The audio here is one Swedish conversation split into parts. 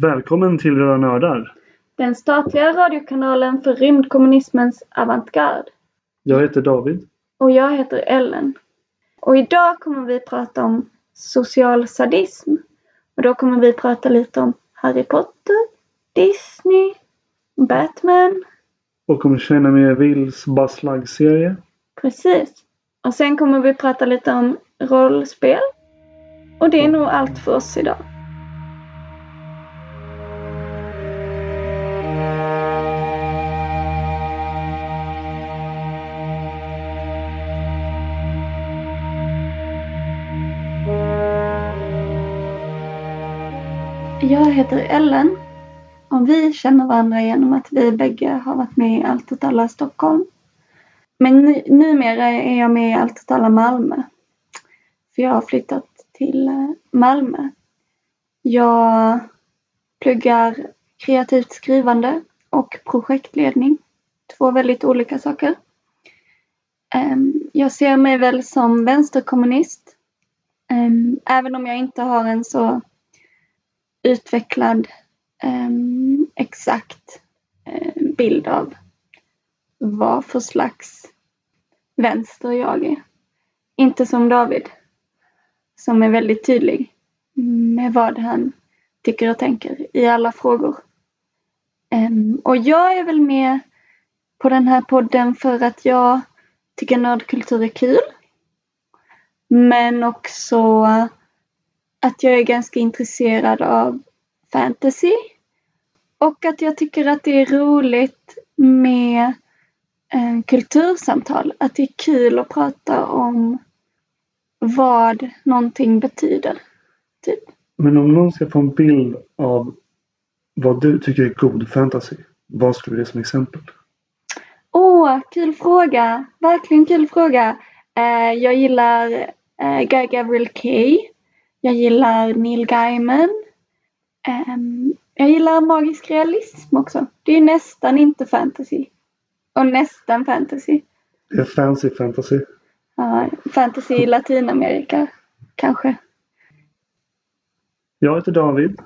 Välkommen till Röda Nördar. Den statliga radiokanalen för rymdkommunismens avantgarde. Jag heter David. Och jag heter Ellen. Och idag kommer vi prata om social sadism. Och då kommer vi prata lite om Harry Potter, Disney, Batman. Och kommer känna med Wills Buzz serie Precis. Och sen kommer vi prata lite om rollspel. Och det är nog allt för oss idag. Heter Ellen och vi känner varandra genom att vi bägge har varit med i Allt åt alla Stockholm. Men nu, numera är jag med i Allt åt alla Malmö. För jag har flyttat till eh, Malmö. Jag pluggar kreativt skrivande och projektledning. Två väldigt olika saker. Ehm, jag ser mig väl som vänsterkommunist. Ehm, även om jag inte har en så utvecklad ehm, exakt ehm, bild av vad för slags vänster jag är. Inte som David, som är väldigt tydlig med vad han tycker och tänker i alla frågor. Um, och jag är väl med på den här podden för att jag tycker nördkultur är kul. Men också att jag är ganska intresserad av fantasy. Och att jag tycker att det är roligt med eh, kultursamtal. Att det är kul att prata om vad någonting betyder. Typ. Men om någon ska få en bild av vad du tycker är god fantasy, vad skulle du ge som exempel? Åh, oh, kul fråga! Verkligen kul fråga. Eh, jag gillar eh, Guy Gabriel Kay. Jag gillar Neil Gaiman. Um, jag gillar magisk realism också. Det är nästan inte fantasy. Och nästan fantasy. Det är fancy fantasy. Ja, fantasy i Latinamerika. Kanske. Jag heter David.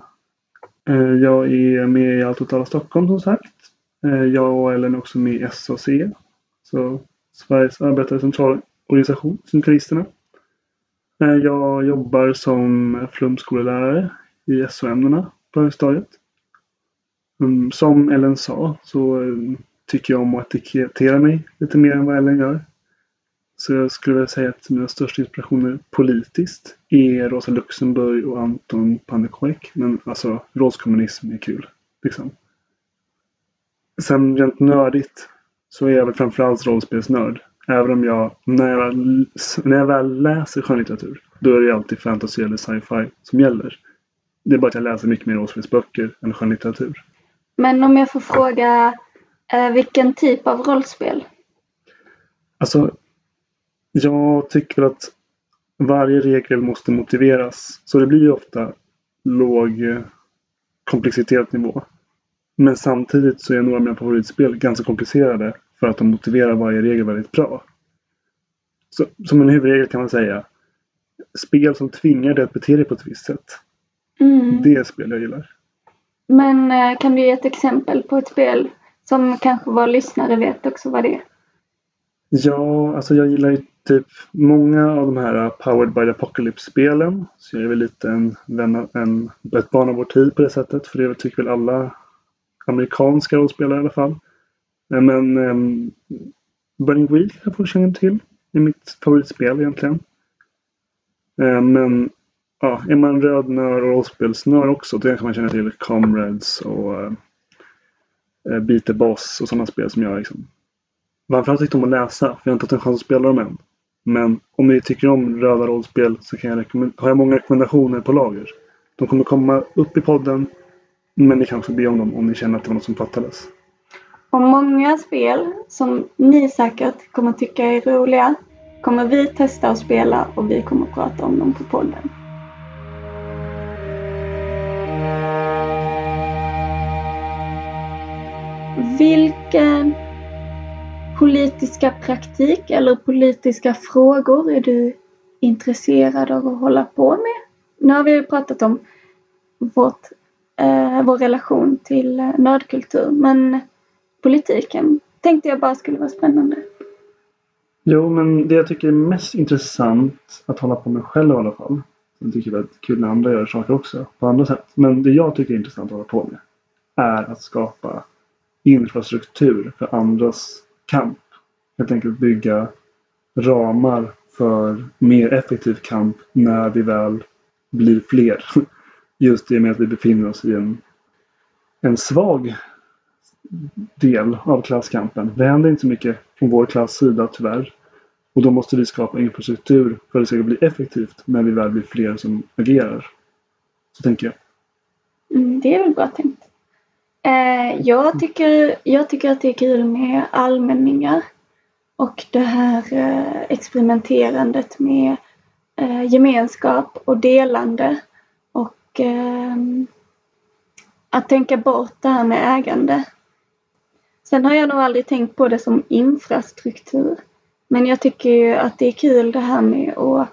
Eh, jag är med i Allt Totala Stockholm som sagt. Eh, jag och Ellen är också med i SAC. Så Sveriges arbetare centralorganisation, Syndikalisterna. Eh, jag jobbar som flumskolelärare i SO-ämnena på högstadiet. Mm, som Ellen sa så eh, tycker jag om att etikettera mig lite mer än vad Ellen gör. Så jag skulle vilja säga att mina största inspirationer politiskt är Rosa Luxemburg och Anton Pannekoek. Men alltså rådskommunism är kul. Liksom. Sen rent nördigt så är jag väl framförallt rollspelsnörd. Även om jag, när jag, när jag väl läser skönlitteratur, då är det alltid fantasy eller sci-fi som gäller. Det är bara att jag läser mycket mer rollspelsböcker än skönlitteratur. Men om jag får fråga, eh, vilken typ av rollspel? Alltså, jag tycker att varje regel måste motiveras. Så det blir ofta låg komplexitetsnivå. Men samtidigt så är några av mina favoritspel ganska komplicerade för att de motiverar varje regel väldigt bra. Så, som en huvudregel kan man säga spel som tvingar dig att bete dig på ett visst sätt. Mm. Det är spel jag gillar. Men eh, kan du ge ett exempel på ett spel som kanske våra lyssnare vet också vad det är? Ja, alltså jag gillar ju typ många av de här Powered by the Apocalypse-spelen. Så jag är väl lite en, vän, en, ett barn av vår tid på det sättet. För det tycker väl alla amerikanska rollspelare i alla fall. Eh, men um, Burning Wheel kan jag få känna till. Det är mitt favoritspel egentligen. Uh, men ja, är man rödnör och rollspelsnör också, då kan man känna till Comrades och uh, Beat the Boss och sådana spel som jag liksom framförallt tyckte om att läsa, för jag har inte haft en chans att spela dem än. Men om ni tycker om röda rollspel så kan jag har jag många rekommendationer på lager. De kommer komma upp i podden, men ni kan också be om dem om ni känner att det var något som fattades. Och många spel som ni säkert kommer tycka är roliga kommer vi testa att spela och vi kommer prata om dem på podden. Vilken politiska praktik eller politiska frågor är du intresserad av att hålla på med? Nu har vi ju pratat om vårt eh, vår relation till eh, nördkultur. Men politiken tänkte jag bara skulle vara spännande. Jo, men det jag tycker är mest intressant att hålla på med själv i alla fall. Jag tycker det är kul när andra gör saker också på andra sätt. Men det jag tycker är intressant att hålla på med är att skapa infrastruktur för andras kamp. Helt enkelt bygga ramar för mer effektiv kamp när vi väl blir fler. Just i och med att vi befinner oss i en, en svag del av klasskampen. Det händer inte så mycket från vår klass sida tyvärr. Och då måste vi skapa infrastruktur för att det ska bli effektivt när vi väl blir fler som agerar. Så tänker jag. Mm, det är väl bra tänkt. Eh, jag, tycker, jag tycker att det är kul med allmänningar och det här eh, experimenterandet med eh, gemenskap och delande och eh, att tänka bort det här med ägande. Sen har jag nog aldrig tänkt på det som infrastruktur. Men jag tycker ju att det är kul det här med att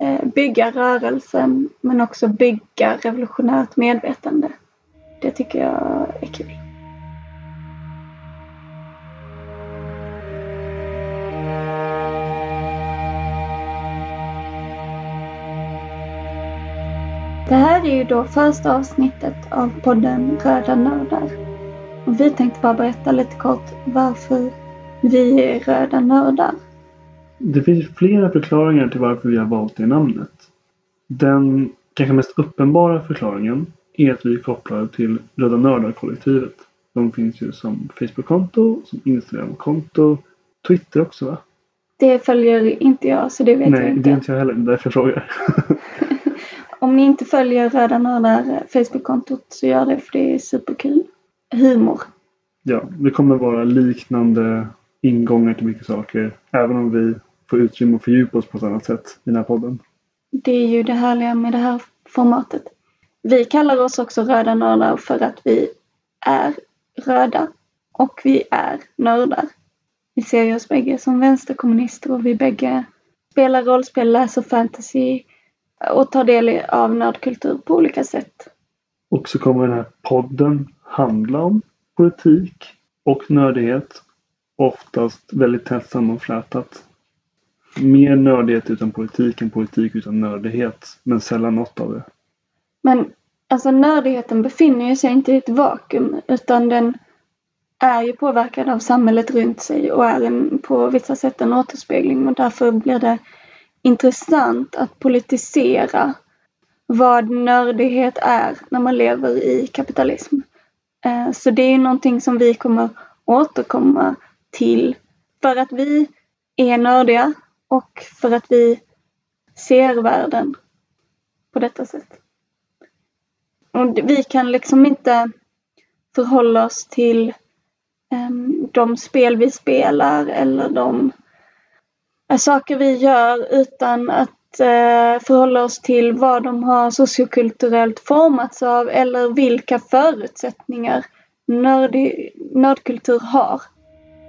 eh, bygga rörelsen men också bygga revolutionärt medvetande. Det tycker jag är kul. Det här är ju då första avsnittet av podden Röda Nördar. Och vi tänkte bara berätta lite kort varför vi är Röda Nördar. Det finns flera förklaringar till varför vi har valt det namnet. Den kanske mest uppenbara förklaringen är att vi är kopplade till Röda Nördar-kollektivet. De finns ju som Facebook-konto, som Instagram-konto, Twitter också va? Det följer inte jag så det vet Nej, jag inte. det är inte jag heller. Därför jag frågar. Om ni inte följer Röda Nördar Facebook-kontot så gör det för det är superkul. Humor. ja, det kommer vara liknande ingångar till mycket saker. Även om vi får utrymme att fördjupa oss på ett annat sätt i den här podden. Det är ju det härliga med det här formatet. Vi kallar oss också Röda Nördar för att vi är röda och vi är nördar. Vi ser ju oss bägge som vänsterkommunister och vi bägge spelar rollspel, läser fantasy och tar del av nördkultur på olika sätt. Och så kommer den här podden handla om politik och nördighet. Oftast väldigt tätt sammanflätat. Mer nördighet utan politik än politik utan nördighet. Men sällan något av det. Men alltså nördigheten befinner ju sig inte i ett vakuum utan den är ju påverkad av samhället runt sig och är en, på vissa sätt en återspegling och därför blir det intressant att politisera vad nördighet är när man lever i kapitalism. Eh, så det är ju någonting som vi kommer återkomma till för att vi är nördiga och för att vi ser världen på detta sätt. Och vi kan liksom inte förhålla oss till ehm, de spel vi spelar eller de eh, saker vi gör utan att Eh, förhålla oss till vad de har sociokulturellt formats av eller vilka förutsättningar nörd, nördkultur har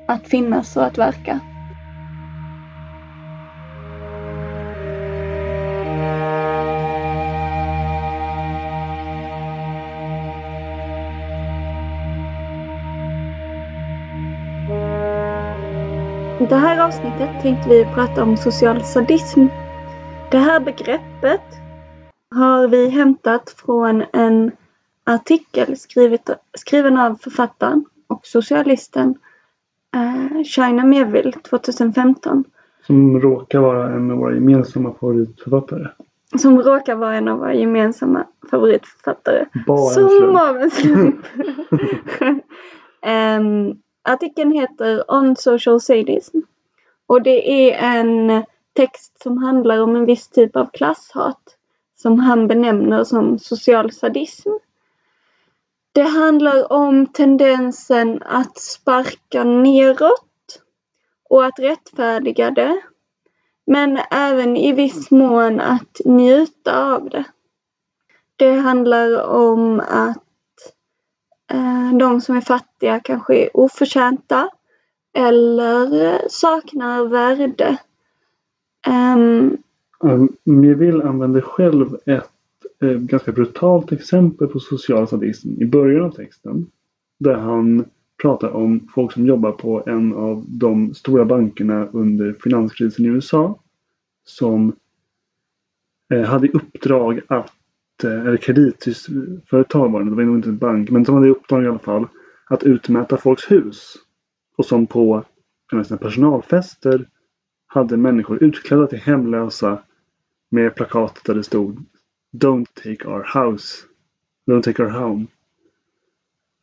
att finnas och att verka. I det här avsnittet tänkte vi prata om social sadism. Det här begreppet har vi hämtat från en artikel skrivet, skriven av författaren och socialisten eh, China Melville 2015 Som råkar vara en av våra gemensamma favoritförfattare. som råkar vara en av våra gemensamma favoritförfattare. Bara Som av en slump. Em, artikeln heter On Social Sadism. Och det är en text som handlar om en viss typ av klasshat. Som han benämner som social sadism. Det handlar om tendensen att sparka neråt och att rättfärdiga det. Men även i viss mån att njuta av det. Det handlar om att eh, de som är fattiga kanske är oförtjänta eller saknar värde. Ehm, ehm Um, Melville använder själv ett eh, ganska brutalt exempel på social sadism i början av texten. Där han pratar om folk som jobbar på en av de stora bankerna under finanskrisen i USA. Som eh, hade i uppdrag att, eh, eller kreditföretag var det, det var nog inte en bank, men som hade i uppdrag i alla fall att utmäta folks hus. Och som på sina personalfester hade människor utklädda till hemlösa med plakat där det stod Don't take our house. Don't take our home.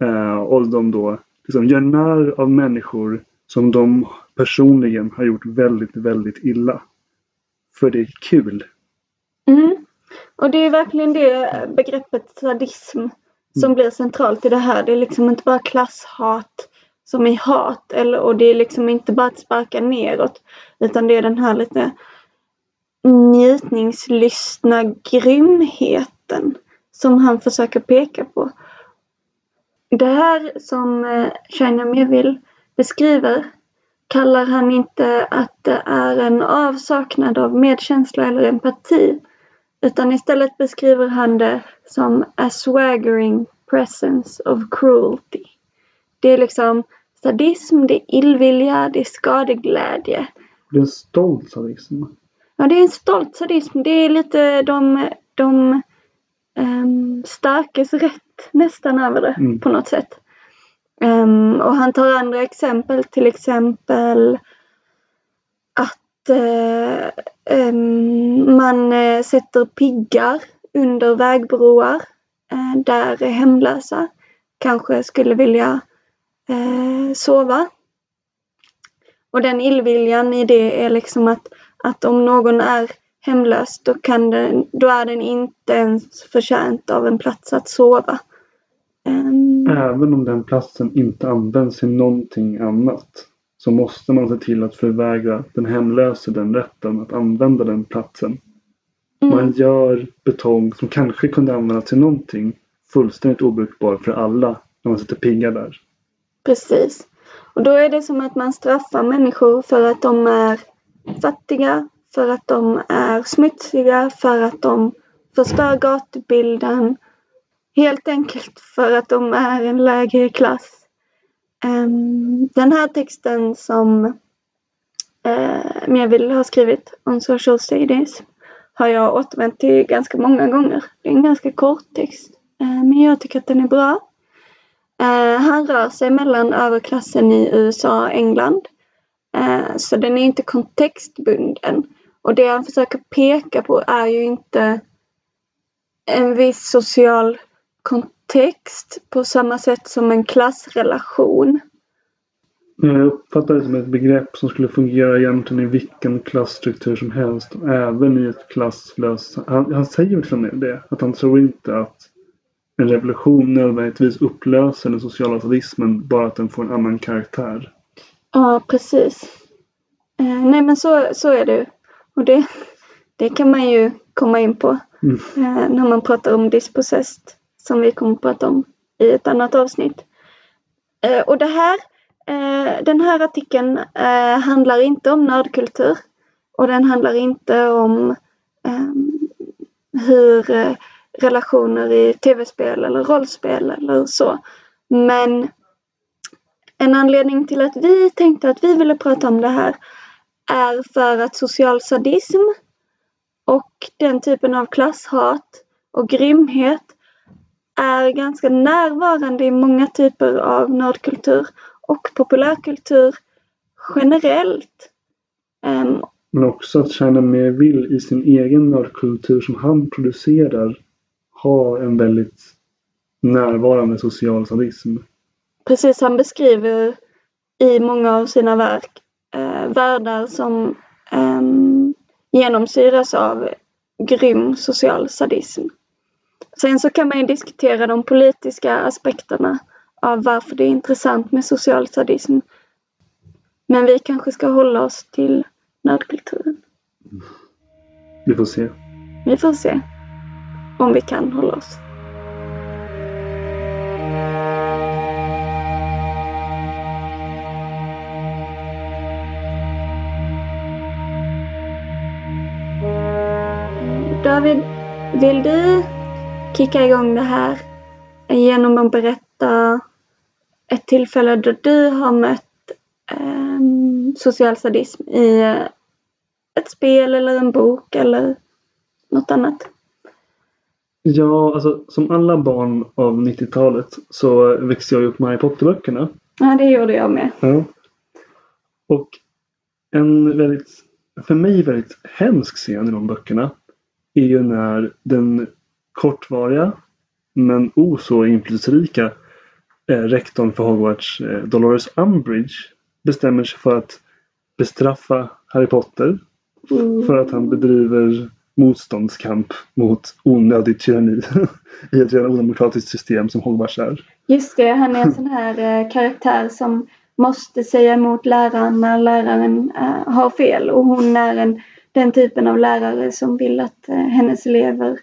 Uh, och de då liksom gör narr av människor som de personligen har gjort väldigt, väldigt illa. För det är kul. Mm. Och det är verkligen det begreppet sadism som mm. blir centralt i det här. Det är liksom inte bara klasshat som i hat eller, och det är liksom inte bara att sparka neråt utan det är den här lite njutningslystna grymheten som han försöker peka på. Det här som eh, China Melville beskriver kallar han inte att det är en avsaknad av medkänsla eller empati utan istället beskriver han det som a swaggering presence of cruelty. Det är liksom sadism, det är illvilja, det är skadeglädje. Det är en stolt sadism. Ja, det är en stolt sadism. Det är lite de, de um, starkes rätt nästan över det mm. på något sätt. Um, och han tar andra exempel, till exempel att uh, um, man uh, sätter piggar under vägbroar uh, där hemlösa kanske skulle vilja sova. Och den illviljan i det är liksom att, att om någon är hemlös då, kan den, då är den inte ens förtjänt av en plats att sova. Um... Även om den platsen inte används till någonting annat så måste man se till att förvägra den hemlöse den rätten att använda den platsen. Mm. Man gör betong som kanske kunde användas till någonting fullständigt obrukbar för alla när man sätter piggar där. Precis. Och då är det som att man straffar människor för att de är fattiga, för att de är smutsiga, för att de förstör gatubilden. Helt enkelt för att de är en lägre klass. Ehm, den här texten som uh, har skrivit om social studies har jag återvänt till ganska många gånger. Det är en ganska kort text, ehm, men jag tycker att den är bra. Eh, han rör sig mellan överklassen i USA och England. Eh, så den är inte kontextbunden. Och det han försöker peka på är ju inte en viss social kontext på samma sätt som en klassrelation. Jag uppfattar det som ett begrepp som skulle fungera egentligen i vilken klassstruktur som helst. Även i ett klasslöst... Han, han säger väl det, att han tror inte att en revolution nödvändigtvis upplöser den sociala sadismen, bara att den får en annan karaktär. Ja, precis. Eh, nej men så, så är det och det, det kan man ju komma in på mm. eh, när man pratar om dispossessed som vi kommer att prata om i ett annat avsnitt. Eh, och det här, eh, den här artikeln eh, handlar inte om nördkultur och den handlar inte om ehm, hur eh, relationer i tv-spel eller rollspel eller så. Men en anledning till att vi tänkte att vi ville prata om det här är för att social sadism och den typen av klasshat och grymhet är ganska närvarande i många typer av nördkultur och populärkultur generellt. Ehm, Men också att känna mer vill i sin egen nördkultur som han producerar ha en väldigt närvarande social sadism. Precis, han beskriver i många av sina verk eh, världar som eh, genomsyras av grym social sadism. Sen så kan man ju diskutera de politiska aspekterna av varför det är intressant med social sadism. Men vi kanske ska hålla oss till nördkulturen. Vi får se. Vi får se om vi kan hålla oss. David, vill du kicka igång det här genom att berätta ett tillfälle då du har mött eh, social sadism i ett spel eller en bok eller något annat? Ja, alltså som alla barn av 90-talet så växte jag upp med Harry Potter-böckerna. Ja, det gjorde jag med. Ja. Och en väldigt, för mig väldigt hemsk scen i de böckerna är ju när den kortvariga men o så inflytelserika eh, rektorn för Hogwarts, eh, Dolores Umbridge, bestämmer sig för att bestraffa Harry Potter Mm. för att han bedriver motståndskamp mot onödigt tyranni i ett redan odemokratiskt system som Hogwarts är. Just det, han är en sån här eh, karaktär som måste säga emot läraren när läraren eh, har fel och hon är en, den typen av lärare som vill att eh, hennes elever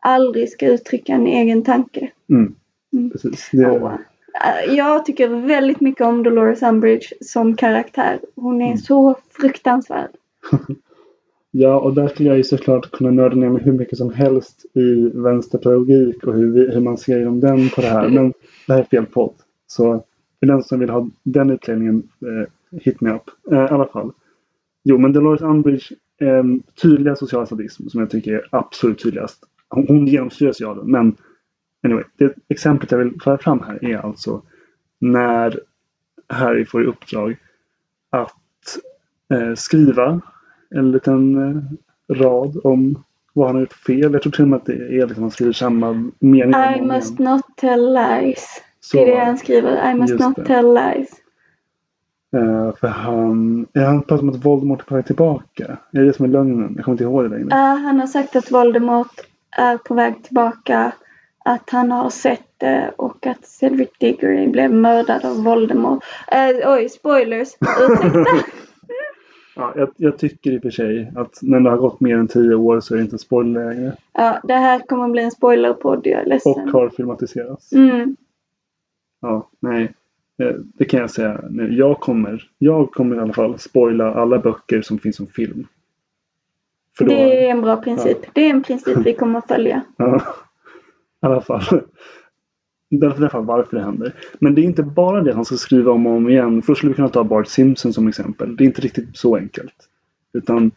aldrig ska uttrycka en egen tanke. Mm. Mm. Precis. Det, Och, jag tycker väldigt mycket om Dolores Umbridge som karaktär. Hon är Mm. så fruktansvärd. Ja, och där skulle jag ju såklart kunna nörda ner mig hur mycket som helst i vänsterpedagogik och hur, vi, hur man ser igenom den på det här. Men det här är fel podd. Så för den som vill ha den utläggningen, eh, hit me up. Eh, I alla fall. Jo, men Dolores Umbridge eh, tydliga social sadism som jag tycker är absolut tydligast. Hon, hon genomsyras ju av den. Men anyway, det exemplet jag vill föra fram här är alltså när Harry får i uppdrag att eh, skriva en liten eh, rad om vad han har gjort fel. Jag tror till och med att det är liksom han skriver samma mening I must igen. not tell lies. Så, Det är det han skriver. I must not det. tell lies. eh, för han, är han pratar om att Voldemort är på väg tillbaka? Är det det som är lögnen? Jag kommer inte ihåg det längre. Ja, han har sagt att Voldemort är på väg tillbaka. Att han har sett det och att Cedric Diggory blev mördad av Voldemort. Eh, oj, spoilers. Ursäkta. Ja, jag, jag tycker i och för sig att när det har gått mer än tio år så är det inte spoiler längre. ja, det här kommer bli en spoilerpodd. Jag är Och ledsen. har filmatiserats. Mm. Ja, nej. Eh, Det kan jag säga nu. Jag kommer, jag kommer i alla fall spoila alla böcker som finns som film. Då, Det är en bra princip. Det är en princip vi kommer att följa. Ja, i alla fall. Därför varför det händer. Men det är inte bara det han ska skriva om och om igen. För då skulle vi kunna ta Bart Simpson som exempel. Det är inte riktigt så enkelt. Utan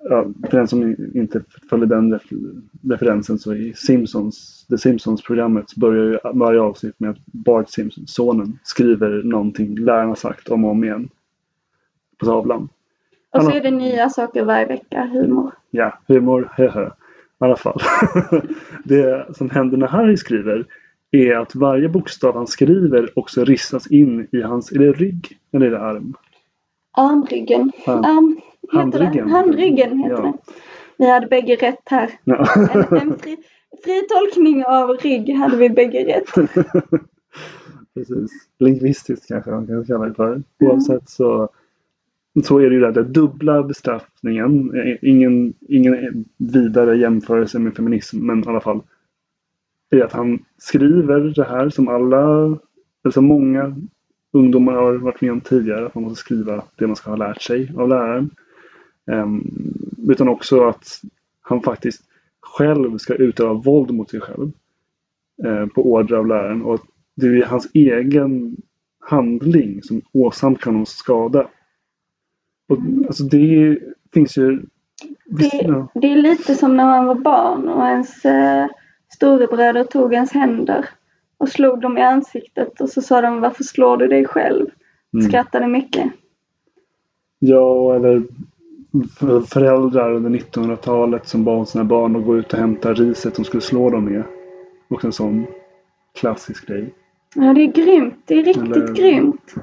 ja, för den som inte följer den ref- referensen så i Simpsons, The Simpsons-programmet börjar ju varje avsnitt med att Bart Simpson, sonen, skriver någonting läraren har sagt om och om igen. På tavlan. Och så är det nya saker varje vecka. Humor. Ja, humor, höhö. I alla fall. det som händer när Harry skriver är att varje bokstav han skriver också ristas in i hans, är det rygg eller är det arm? Armryggen. Ja. Arm, heter Handryggen. Det? Handryggen heter Ja. det. Vi hade bägge rätt här. Ja. En, en fri, fri tolkning av rygg hade vi bägge rätt. Precis. Lingvistiskt kanske man kan kalla det för. Oavsett så, så är det ju där, den dubbla bestraffningen. Eh, Ingen, ingen vidare jämförelse med feminism men i alla fall. Är att han skriver det här som alla, eller som många ungdomar har varit med om tidigare. Att man måste skriva det man ska ha lärt sig av läraren. Ehm, utan också att han faktiskt själv ska utöva våld mot sig själv. eh, på order av läraren. Och det är hans egen handling som åsamkar honom skada. Och, alltså det finns ju... Det, ja, det är lite som när man var barn och ens eh, storebröder tog ens händer och slog dem i ansiktet och så sa de varför slår du dig själv? mm. Skrattade mycket. ja, eller föräldrar under 1900-talet som bad sina barn att gå ut och hämta riset de skulle slå dem med. Och en sån klassisk grej. Ja, det är grymt. Det är riktigt Eller- grymt.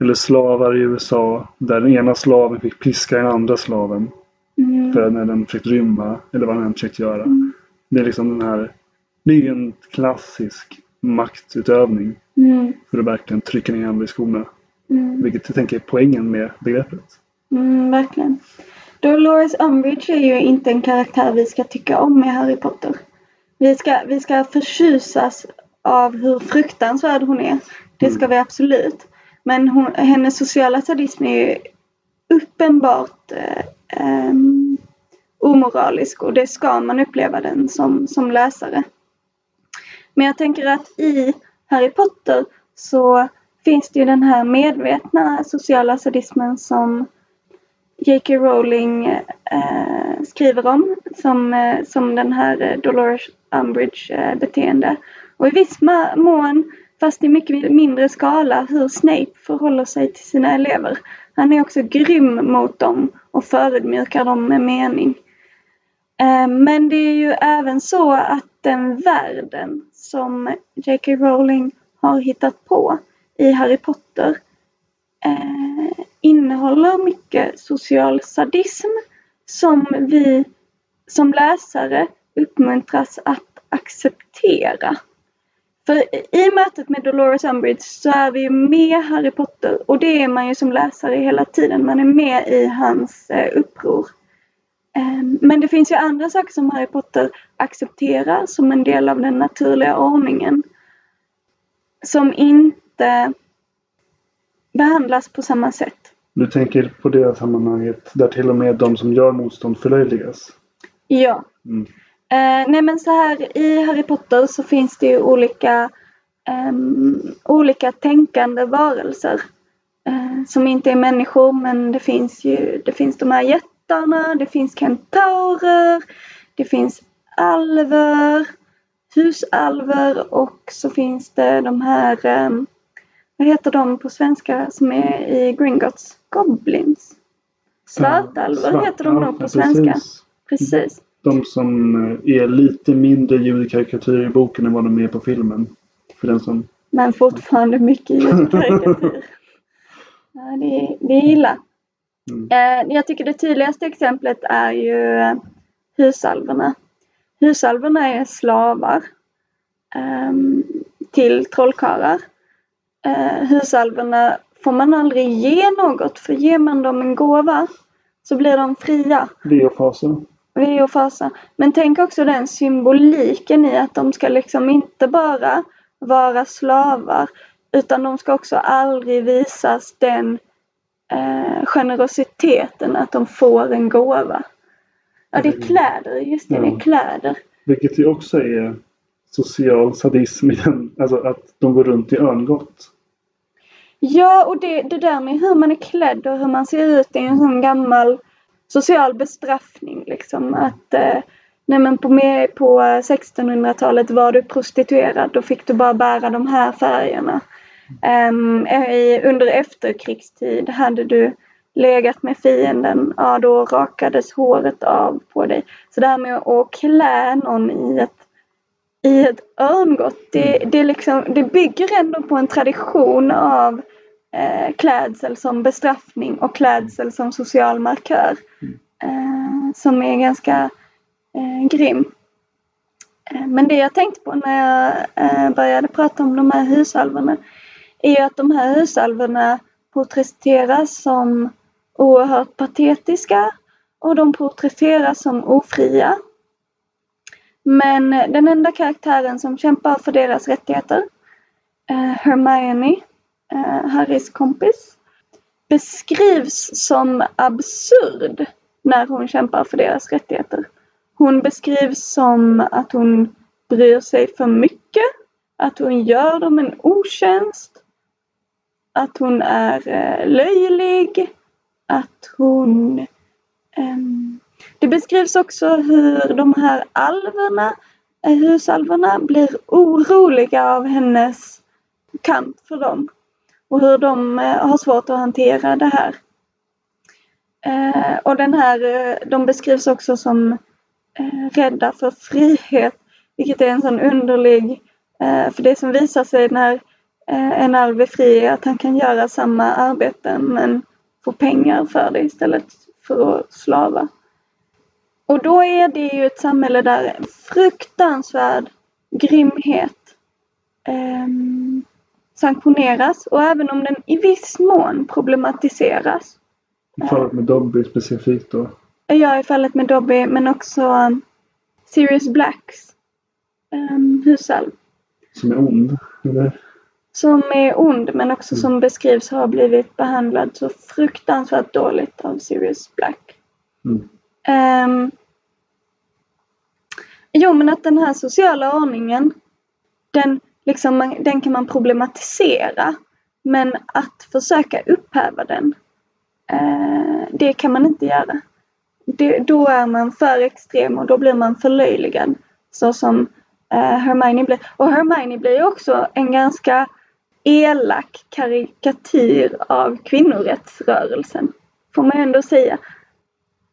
Eller slavar i USA där den ena slaven fick piska den andra slaven Mm. för när den försökte rymma eller vad den än försökte göra. Mm. Det är liksom den här Det är ju en klassisk maktutövning Mm. för att verkligen trycka ner andra i skorna. Mm. Vilket jag tänker är poängen med begreppet. Mm, verkligen. Dolores Umbridge är ju inte en karaktär vi ska tycka om i Harry Potter. Vi ska, vi ska förtjusas av hur fruktansvärd hon är. Det ska vi absolut. Men hon, hennes sociala sadism är ju uppenbart eh, ehm, omoralisk och det ska man uppleva den som, som läsare. Men jag tänker att i Harry Potter så finns det ju den här medvetna sociala sadismen som J.K. Rowling eh, skriver om som, eh, som den här eh, Dolores Umbridge eh, beteende. Och i viss mån, fast i mycket mindre skala, hur Snape förhåller sig till sina elever. Han är också grym mot dem och förödmjukar dem med mening. Eh, men det är ju även så att den världen som J.K. Rowling har hittat på i Harry Potter eh, innehåller mycket social sadism som vi som läsare uppmuntras att acceptera. För i mötet med Dolores Umbridge så är vi med Harry Potter och det är man ju som läsare hela tiden. Man är med i hans eh, uppror. Ehm, men det finns ju andra saker som Harry Potter accepterar som en del av den naturliga ordningen. Som inte behandlas på samma sätt. Du tänker på det sammanhanget där till och med de som gör motstånd förlöjligas? Ja. Mm. Eh, nej men så här i Harry Potter så finns det ju olika, um, olika tänkande varelser. Uh, som inte är människor men det finns ju det finns de här jättarna, det finns kentaurer, det finns alver, husalver och så finns det de här um, vad heter de på svenska som är i Gringotts? Goblins? Svartalver ja, heter de nog på svenska. Precis. precis. De som eh, är lite mindre ljudkarikatyrer i boken än vad de är på filmen. För den som... Men fortfarande mycket ljudkarikatyr. ja, det, det är illa. Mm. Eh, jag tycker det tydligaste exemplet är ju husalverna. Husalverna är slavar um, till trollkarlar eh, husalverna får man aldrig ge något för ger man dem en gåva så blir de fria. Och fasa. Men tänk också den symboliken i att de ska liksom inte bara vara slavar utan de ska också aldrig visas den eh, generositeten att de får en gåva. Ja, det är mm. kläder. Just det, ja. det är kläder. Vilket ju också är social sadism i den, alltså att de går runt i örngott. Ja, och det, det där med hur man är klädd och hur man ser ut är en sån gammal social bestraffning liksom. Att eh, nej men på, med, på 1600-talet var du prostituerad, då fick du bara bära de här färgerna. I, under efterkrigstid hade du legat med fienden, ja då rakades håret av på dig. Så det här med att klä någon i ett, i ett örngott, det, det, liksom, det bygger ändå på en tradition av eh, klädsel som bestraffning och klädsel som social markör. Eh, som är ganska eh, grym. Eh, men det jag tänkte på när jag eh, började prata om de här husalverna är att de här husalverna porträtteras som oerhört patetiska och de porträtteras som ofria. Men den enda karaktären som kämpar för deras rättigheter, eh, Hermione, eh, Harrys kompis, beskrivs som absurd när hon kämpar för deras rättigheter. Hon beskrivs som att hon bryr sig för mycket, att hon gör dem en otjänst, att hon är eh, löjlig, att hon... Um, det beskrivs också hur de här alverna, eh, husalverna, blir oroliga av hennes kamp för dem och hur de eh, har svårt att hantera det här. Uh, och den här, de beskrivs också som rädda för frihet, vilket är en sån underlig, för det som visar sig när en alv är fri att han kan göra samma arbete men få pengar för det istället för att slava. Och då är det ju ett samhälle där fruktansvärd grymhet um, sanktioneras och även om den i viss mån problematiseras. I fallet med Dobby specifikt då? Ja, i fallet med Dobby men också um, Sirius Blacks um, husalv. Som är ond, eller? Som är ond men också mm. som beskrivs ha blivit behandlad så fruktansvärt dåligt av Sirius Black. Mm. Um, jo men att den här sociala ordningen den, liksom, man, den kan man problematisera. Men att försöka upphäva den, eh, det kan man inte göra. Det, då är man för extrem och då blir man förlöjligad. Så som eh, Hermione blir. Och Hermione blir också en ganska elak karikatyr av kvinnorättsrörelsen. Får man ändå säga.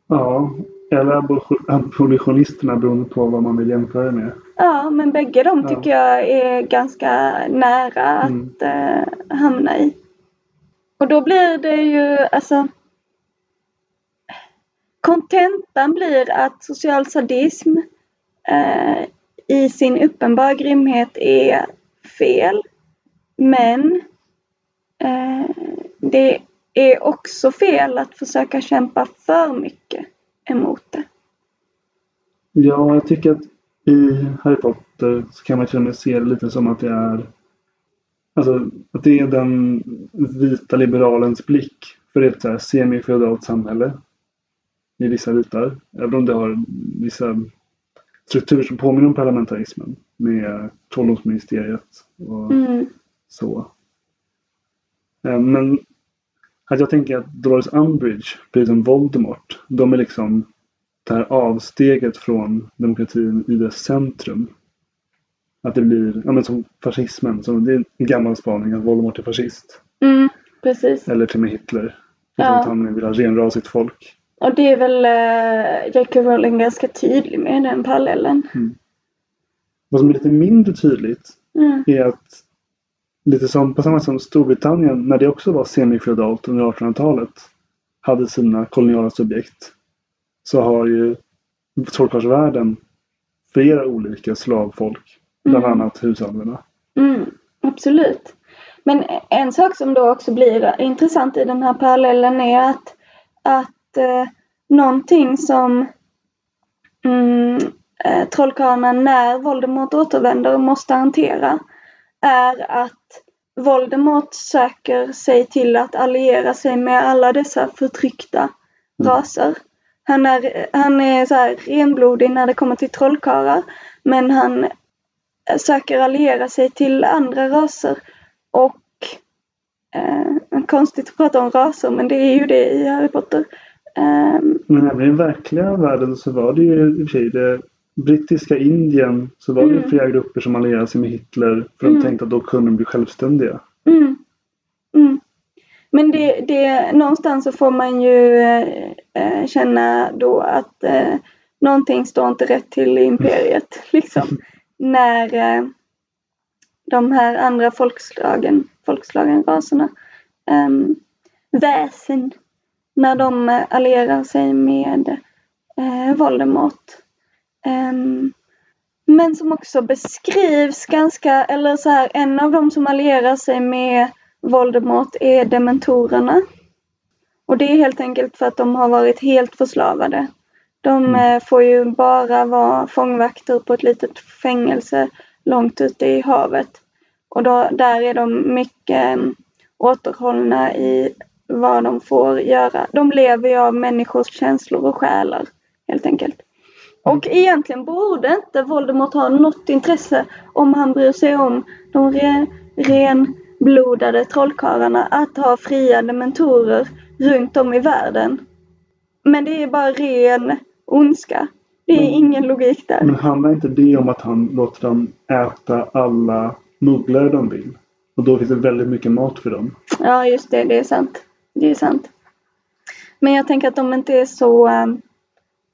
Ja, eller abolitionisterna beroende på vad man vill jämföra med. Ja, men bägge de tycker ja. jag är ganska nära mm. att eh, hamna i. Och då blir det ju alltså Kontentan blir att social sadism eh, i sin uppenbara grymhet är fel. Men eh, det är också fel att försöka kämpa för mycket emot det. Ja, jag tycker att i Harry Potter så kan man till och med se det lite som att det är Alltså att det är den vita liberalens blick för ett semifeodalt samhälle i vissa bitar. Även om det har vissa strukturer som påminner om parlamentarismen med trolldomsministeriet och mm. Så. Eh, men att jag tänker att Dolores Umbridge, precis som Voldemort, de är liksom det här avsteget från demokratin i dess centrum. Att det blir, ja men som fascismen, som det är en gammal spaning att Voldemort är fascist. Mm, precis. Eller till och med Hitler. Ja. Att han vill ha renrasigt folk. Och det är väl uh, J.K. Rowling ganska tydlig med den parallellen. Mm. Vad som är lite mindre tydligt mm. är att lite som på samma sätt som Storbritannien när det också var semifeodalt under 1800-talet hade sina koloniala subjekt så har ju trollkarlsvärlden flera olika slavfolk. Bland mm. annat husalverna. Mm, absolut. Men en sak som då också blir intressant i den här parallellen är att, att eh, någonting som mm, eh, trollkarlarna när Voldemort återvänder måste hantera är att Voldemort söker sig till att alliera sig med alla dessa förtryckta mm. raser. Han är, han är så här renblodig när det kommer till trollkarlar men han söker alliera sig till andra raser. Och eh, konstigt att prata om raser men det är ju det i Harry Potter. Um, men även i den verkliga världen så var det ju i och för sig det brittiska Indien så var det mm. flera grupper som allierade sig med Hitler för mm. de tänkte att då kunde de bli självständiga. Mm. Mm. Men det, det, någonstans så får man ju eh, känna då att eh, någonting står inte rätt till i imperiet. liksom. När eh, de här andra folkslagen, folkslagen, raserna, eh, väsen, när de allierar sig med eh, Voldemort men som också beskrivs ganska, eller så här, en av dem som allierar sig med Voldemort är dementorerna. Och det är helt enkelt för att de har varit helt förslavade. De mm. Eh, får ju bara vara fångvakter på ett litet fängelse långt ute i havet. Och då, där är de mycket um, återhållna i vad de får göra. De lever ju av människors känslor och själar helt enkelt. Och egentligen borde inte Voldemort ha något intresse om han bryr sig om de ren, renblodade trollkarlarna att ha fria dementorer runt om i världen. Men det är bara ren ondska. Det är men, ingen logik där. Men handlar inte det om att han låter dem äta alla mugglare de vill? Och då finns det väldigt mycket mat för dem. Ja, just det. Det är sant. Det är sant. Men jag tänker att de inte är så um,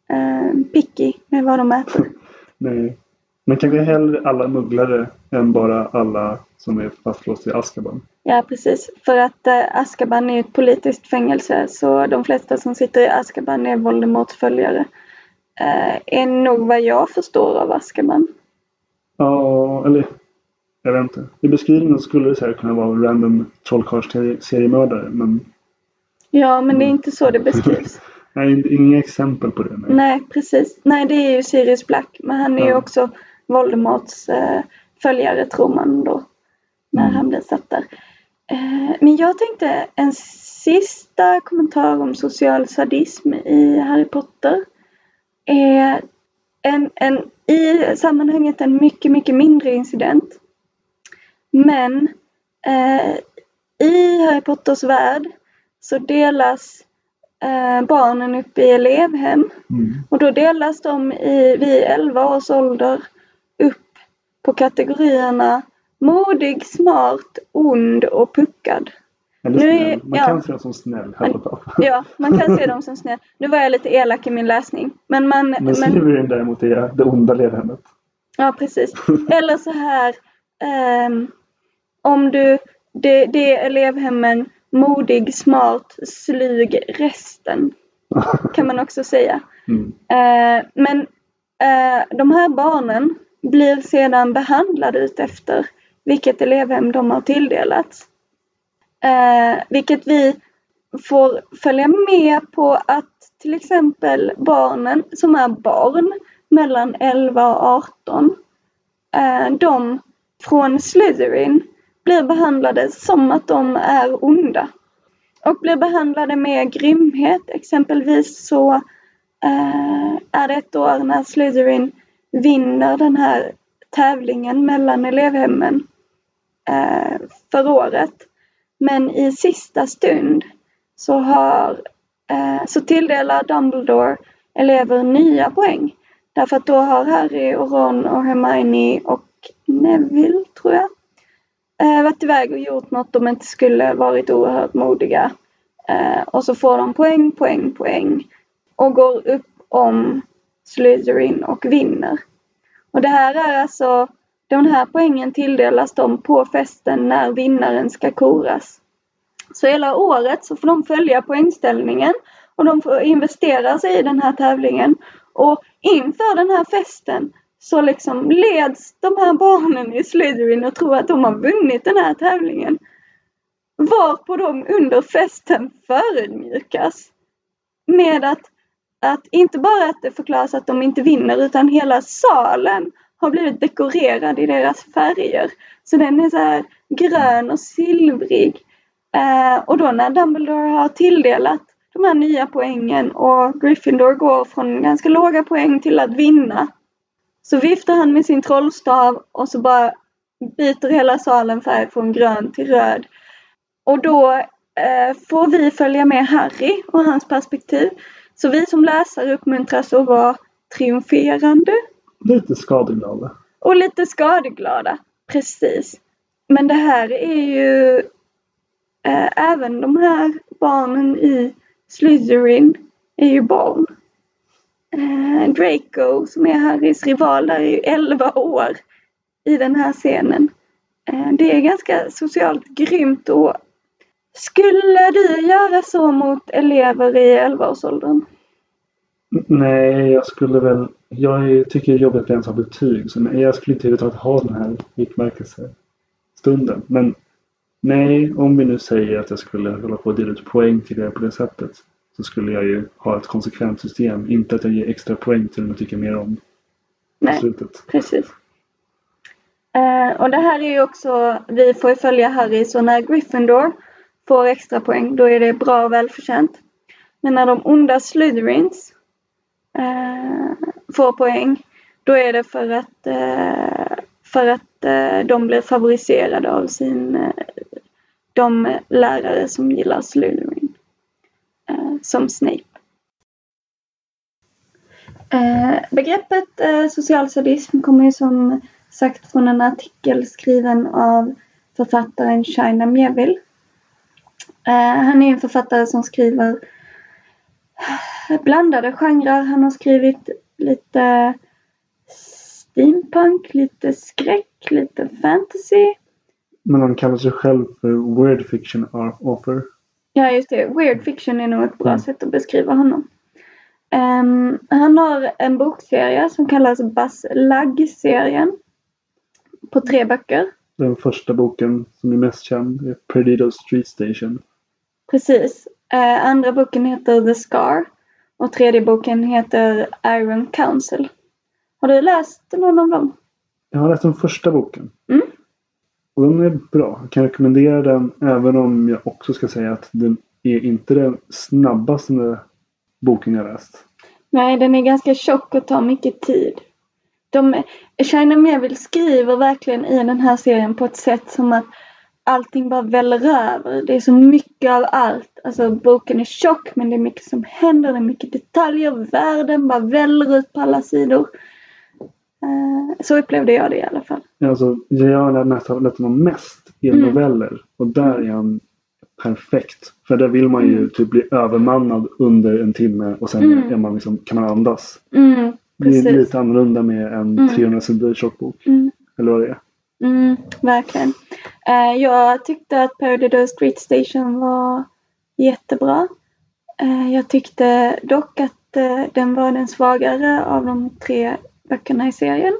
eh, picky med vad de äter. Nej. Men kanske hellre alla mugglare än bara alla som är fastlåsta i Askaban. Ja precis. För att eh, Askaban är ett politiskt fängelse så de flesta som sitter i Askaban är Voldemorts följare. Eh, är nog vad jag förstår av Askaban. Ja, eller jag vet inte. I beskrivningen skulle det säkert kunna vara random trollkarlsseriemördare men... Ja, men det är inte så det beskrivs. Nej, inga exempel på det. Nej. nej, precis. Nej, det är ju Sirius Black. Men han är ja. ju också Voldemorts eh, följare tror man då. När mm. han blir satt där. Eh, men jag tänkte en sista kommentar om social sadism i Harry Potter. Är en, en, I sammanhanget en mycket, mycket mindre incident. Men eh, i Harry Potters värld så delas eh, barnen upp i elevhem. Mm. Och då delas de i, vid 11 års ålder upp på kategorierna modig, smart, ond och puckad. Eller Nu snäll. Man ja. kan se dem som snäll. Hufflepuff. Ja, man kan se dem som snäll. Nu var jag lite elak i min läsning. Men man... Men men, Slytherin däremot är det onda elevhemmet. ja, precis. Eller så här. ehm, om du... Det, det elevhemmen modig, smart, slyg, resten. Kan man också säga. Mm. Eh, men eh, de här barnen blir sedan behandlade ut efter vilket elevhem de har tilldelats. Eh, vilket vi får följa med på att till exempel barnen som är barn mellan 11 och 18, eh, de från Slytherin blir behandlade som att de är onda. Och blir behandlade med grymhet. Exempelvis så eh, är det ett år när Slytherin vinner den här tävlingen mellan elevhemmen eh, för året. Men i sista stund så, har, eh, så tilldelar Dumbledore elever nya poäng. Därför att då har Harry och Ron och Hermione och Neville, tror jag, eh, varit iväg och gjort något de inte skulle varit oerhört modiga. Eh, och så får de poäng, poäng, poäng och går upp om Slytherin och vinner. Och det här är alltså, den här poängen tilldelas dem på festen när vinnaren ska koras. Så hela året så får de följa poängställningen och de får investera sig i den här tävlingen. Och inför den här festen så liksom leds de här barnen i Slytherin och tror att de har vunnit den här tävlingen. Varpå de under festen förödmjukas. Med att, att inte bara att det förklaras att de inte vinner utan hela salen har blivit dekorerad i deras färger. Så den är så här grön och silvrig. Eh, och då när Dumbledore har tilldelat de här nya poängen och Gryffindor går från ganska låga poäng till att vinna. Så viftar han med sin trollstav och så bara byter hela salen färg från grön till röd. Och då eh, får vi följa med Harry och hans perspektiv. Så vi som läsare uppmuntras att vara triumferande Lite skadeglada. och lite skadeglada. Precis. Men det här är ju eh, även de här barnen i Slytherin är ju barn. Eh, Draco som är Harrys rival där är ju 11 år i den här scenen. Eh, det är ganska socialt grymt och skulle du göra så mot elever i 11-årsåldern? Nej, jag skulle väl... Jag tycker det är jobbigt att ens ha betyg. Så nej, jag skulle inte överhuvudtaget ha den här utmärkelsestunden. Men nej, om vi nu säger att jag skulle hålla på och dela ut poäng till er på det sättet. Så skulle jag ju ha ett konsekvent system. Inte att jag ger extra poäng till den jag tycker mer om Nej. slutet. Precis. Eh, och det här är ju också, vi får ju följa Harry, så när Gryffindor får extra poäng då är det bra och välförtjänt. Men när de onda Slytherins eh, får poäng då är det för att, eh, för att eh, de blir favoriserade av sin, eh, de lärare som gillar Slytherin. Eh, som Snape. Eh, begreppet eh, social sadism kommer ju som sagt från en artikel skriven av författaren China Mieville. Eh, han är en författare som skriver eh, blandade genrer. Han har skrivit lite steampunk, lite skräck, lite fantasy. Men han kallar sig själv för word fiction author. Ja, just det. Weird fiction är nog ett bra Mm. sätt att beskriva honom. Ehm, han har en bokserie som kallas Buzz Lugg-serien. På tre böcker. Den första boken som är mest känd är Perdido Street Station. Precis. Eh, andra boken heter The Scar. Och tredje boken heter Iron Council. Har du läst någon av dem? Jag har läst den första boken. Mm. Och den är bra. Jag kan rekommendera den även om jag också ska säga att den är inte den snabbaste boken jag läst. Nej, den är ganska tjock och tar mycket tid. de, China Melville skriver verkligen i den här serien på ett sätt som att allting bara väller över. Det är så mycket av allt. Alltså boken är tjock men det är mycket som händer, det är mycket detaljer. Världen bara väller ut på alla sidor. Uh, så upplevde jag det i alla fall. Alltså, jag har läst honom mest i Mm. noveller och där är han perfekt. För där vill man ju Mm. typ bli övermannad under en timme och sen Mm. är man liksom, kan man andas. Mm, Det är lite annorlunda med en Mm. 300 sidor tjock bok. Mm. Eller vad det är. Mm, verkligen. Eh, jag tyckte att Paradiddle Street Station var jättebra. Eh, jag tyckte dock att eh, den var den svagare av de tre böckerna i serien.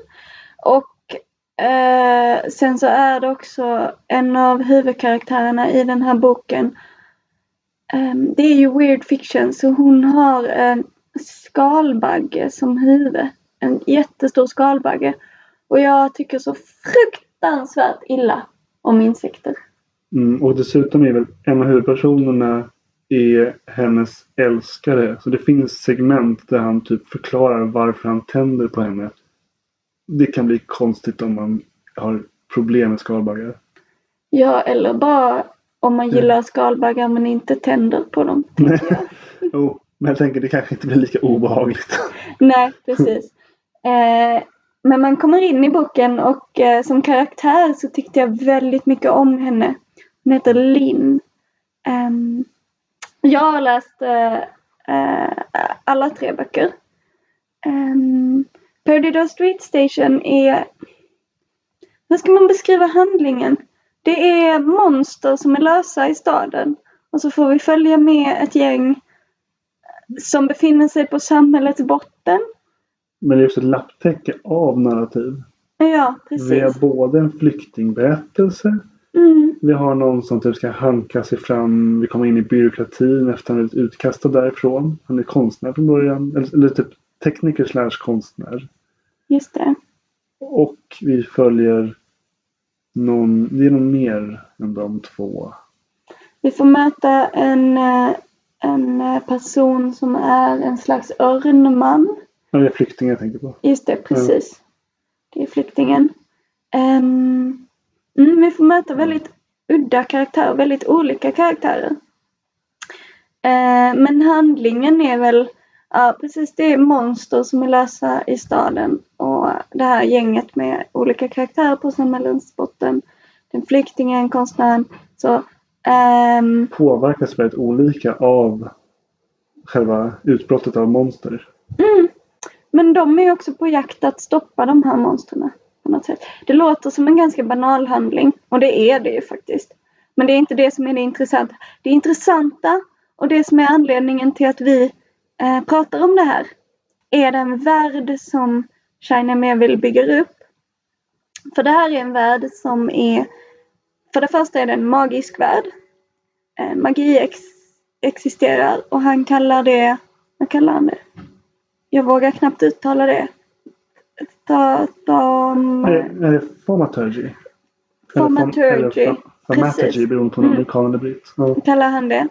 Och eh, sen så är det också en av huvudkaraktärerna i den här boken. Eh, det är ju weird fiction så hon har en skalbagge som huvud. En jättestor skalbagge. Och jag tycker så fruktansvärt illa om insekter. Mm, och dessutom är väl en av huvudpersonerna är hennes älskare. Så det finns segment där han typ förklarar varför han tänder på henne. Det kan bli konstigt om man har problem med skalbaggar. Ja, eller bara om man gillar skalbaggar men inte tänder på dem. jag. Jo, men jag tänker det kanske inte blir lika obehagligt. Nej, precis. Eh, men man kommer in i boken och eh, som karaktär så tyckte jag väldigt mycket om henne. Hon heter Linn. Ehm, jag har läst eh, eh, alla tre böcker. Um, Perdido Street Station är... Hur ska man beskriva handlingen? Det är monster som är lösa i staden. Och så får vi följa med ett gäng som befinner sig på samhällets botten. Men det är också ett lapptäcke av narrativ. Ja, Vi precis. har både en flyktingberättelse. Mm, Vi har någon som typ ska hanka sig fram. Vi kommer in i byråkratin efter att han blivit utkastad därifrån. Han är konstnär från början. Eller, eller typ tekniker slash konstnär. just det. Och vi följer någon, det är någon mer än de två. Vi får möta en, eh, en eh, person som är en slags örnman. Ja, det är flyktingar jag tänker på. Just det, precis. Det är flyktingen. Ehm, mm, vi får möta väldigt udda karaktärer, väldigt olika karaktärer. Eh, men handlingen är väl, ja precis det är monster som är lösa i staden och det här gänget med olika karaktärer på samhällens botten. Den flyktingen, konstnären. Så, ehm, Påverkas väldigt olika av själva utbrottet av monster. Mm. Men de är också på jakt att stoppa de här monstren på något sätt. Det låter som en ganska banal handling och det är det ju faktiskt. Men det är inte det som är det intressanta. Det intressanta och det som är anledningen till att vi eh, pratar om det här är den värld som China vill bygger upp. För det här är en värld som är, för det första är det en magisk värld. Eh, magi ex, existerar och han kallar det, vad kallar han det? Jag vågar knappt uttala det. Ta, ta, Är, är det fa- Thaumaturgy precis. beroende på om Mm. amerikan eller britt. Ja. kallar han det.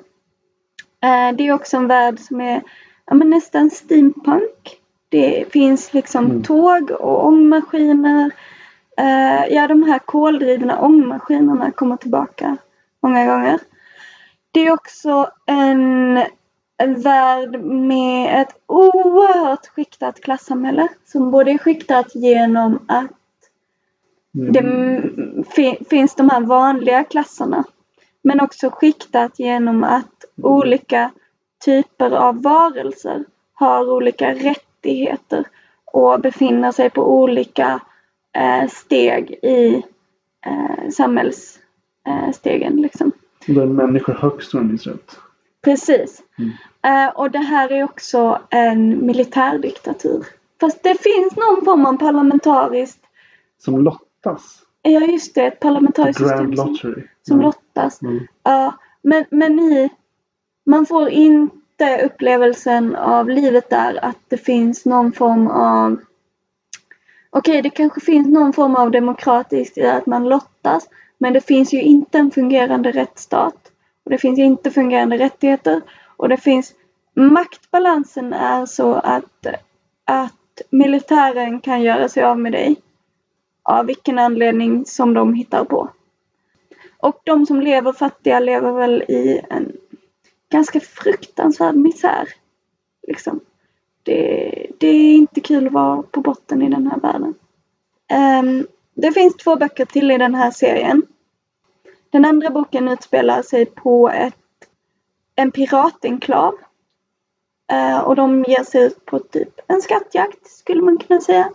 Eh, det är också en värld som är ja, men nästan steampunk. Det finns liksom Mm. tåg och ångmaskiner. Eh, ja, de här koldrivna ångmaskinerna kommer tillbaka många gånger. Det är också en, en värld med ett oerhört skiktat klassamhälle som både är skiktat genom att det Mm. fi, finns de här vanliga klasserna. Men också skiktat genom att olika typer av varelser har olika rättigheter och befinner sig på olika eh, steg i eh, samhällsstegen. Eh, liksom. Då är människor högst om jag minns rätt. Precis. Mm. Eh, och det här är också en militärdiktatur. Fast det finns någon form av parlamentariskt, Som lottas. ja just det, ett parlamentariskt Grand system Lottery. som Mm. lottas. Mm. Ja, men, men i, man får inte upplevelsen av livet där att det finns någon form av Okej, det kanske finns någon form av demokratiskt i att man lottas. Men det finns ju inte en fungerande rättsstat. Och det finns inte fungerande rättigheter. Och det finns maktbalansen är så att, att militären kan göra sig av med dig. Av vilken anledning som de hittar på. Och de som lever fattiga lever väl i en ganska fruktansvärd misär. Liksom. Det, det är inte kul att vara på botten i den här världen. Um, det finns två böcker till i den här serien. Den andra boken utspelar sig på ett, en piratenklav. Uh, och de ger sig ut på typ en skattjakt skulle man kunna säga.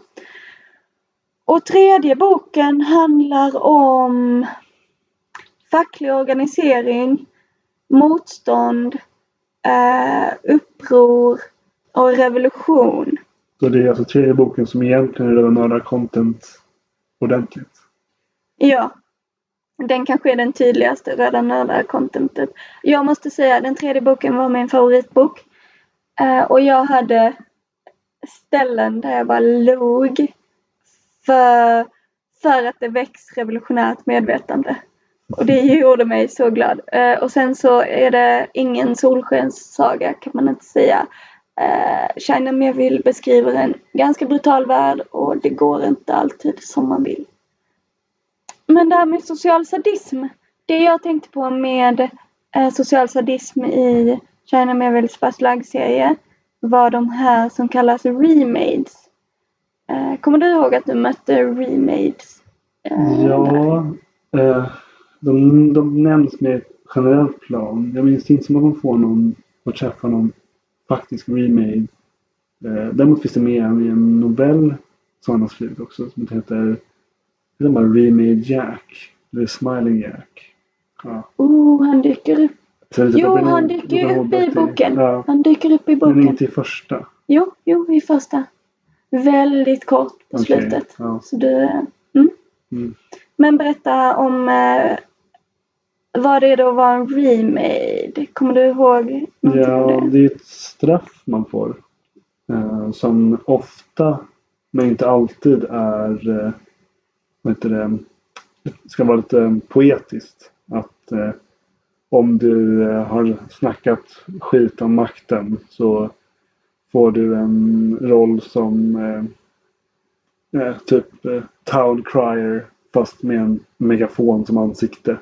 Och tredje boken handlar om facklig organisering, motstånd, uh, uppror och revolution. Så det är alltså tredje boken som egentligen redan nördar content ordentligt? Ja. Den kanske är den tydligaste röda nördar contentet. Typ. Jag måste säga den tredje boken var min favoritbok. Eh, och jag hade ställen där jag bara log för, för att det väcks revolutionärt medvetande. Och det gjorde mig så glad. Eh, och sen så är det ingen solskenssaga kan man inte säga. Eh, China Melville beskriver en ganska brutal värld och det går inte alltid som man vill. Men det här med social sadism. Det jag tänkte på med uh, social sadism i China Melvilles serie var de här som kallas remades. Uh, kommer du ihåg att du mötte remades? Uh, ja, de, de nämns med ett generellt plan. Jag minns inte som att de får någon och träffa någon faktisk remade. Eh, däremot finns det med en, en novell som han har skrivit också som heter, heter bara Remade Jack. Eller Smiling Jack. Ja. Oh, han dyker upp. Jo, han dyker upp i boken. Ja. Han dyker upp i boken. Men inte i första. Jo, jo, i första. Väldigt kort på okay, slutet. Ja. Så du, mm. Mm. Men berätta om eh, vad det då var en remade? Kommer du ihåg? Ja, det är ett straff man får. Eh, som ofta, men inte alltid, är eh, vad heter det, ska vara lite poetiskt. Att eh, om du eh, har snackat skit om makten så får du en roll som eh, eh, typ eh, town crier fast med en megafon som ansikte.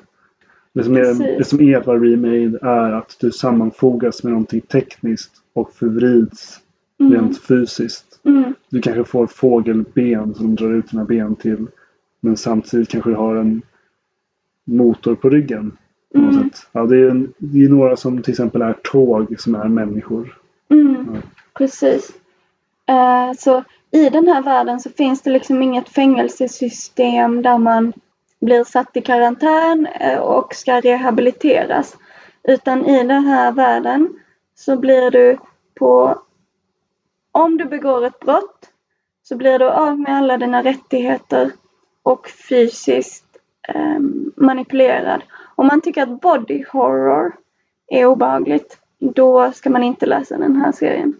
Det som, är, det som är vara remade är att du sammanfogas med någonting tekniskt och förvrids mm. rent fysiskt. Mm. Du kanske får fågelben som drar ut dina ben till. Men samtidigt kanske du har en motor på ryggen. Mm. Ja, det, är, det är några som till exempel är tåg som är människor. Mm. Ja. Precis. Uh, så i den här världen så finns det liksom inget fängelsesystem där man blir satt i karantän eh, och ska rehabiliteras. Utan i den här världen så blir du på... Om du begår ett brott så blir du av med alla dina rättigheter och fysiskt eh, manipulerad. Om man tycker att body horror är obehagligt, då ska man inte läsa den här serien.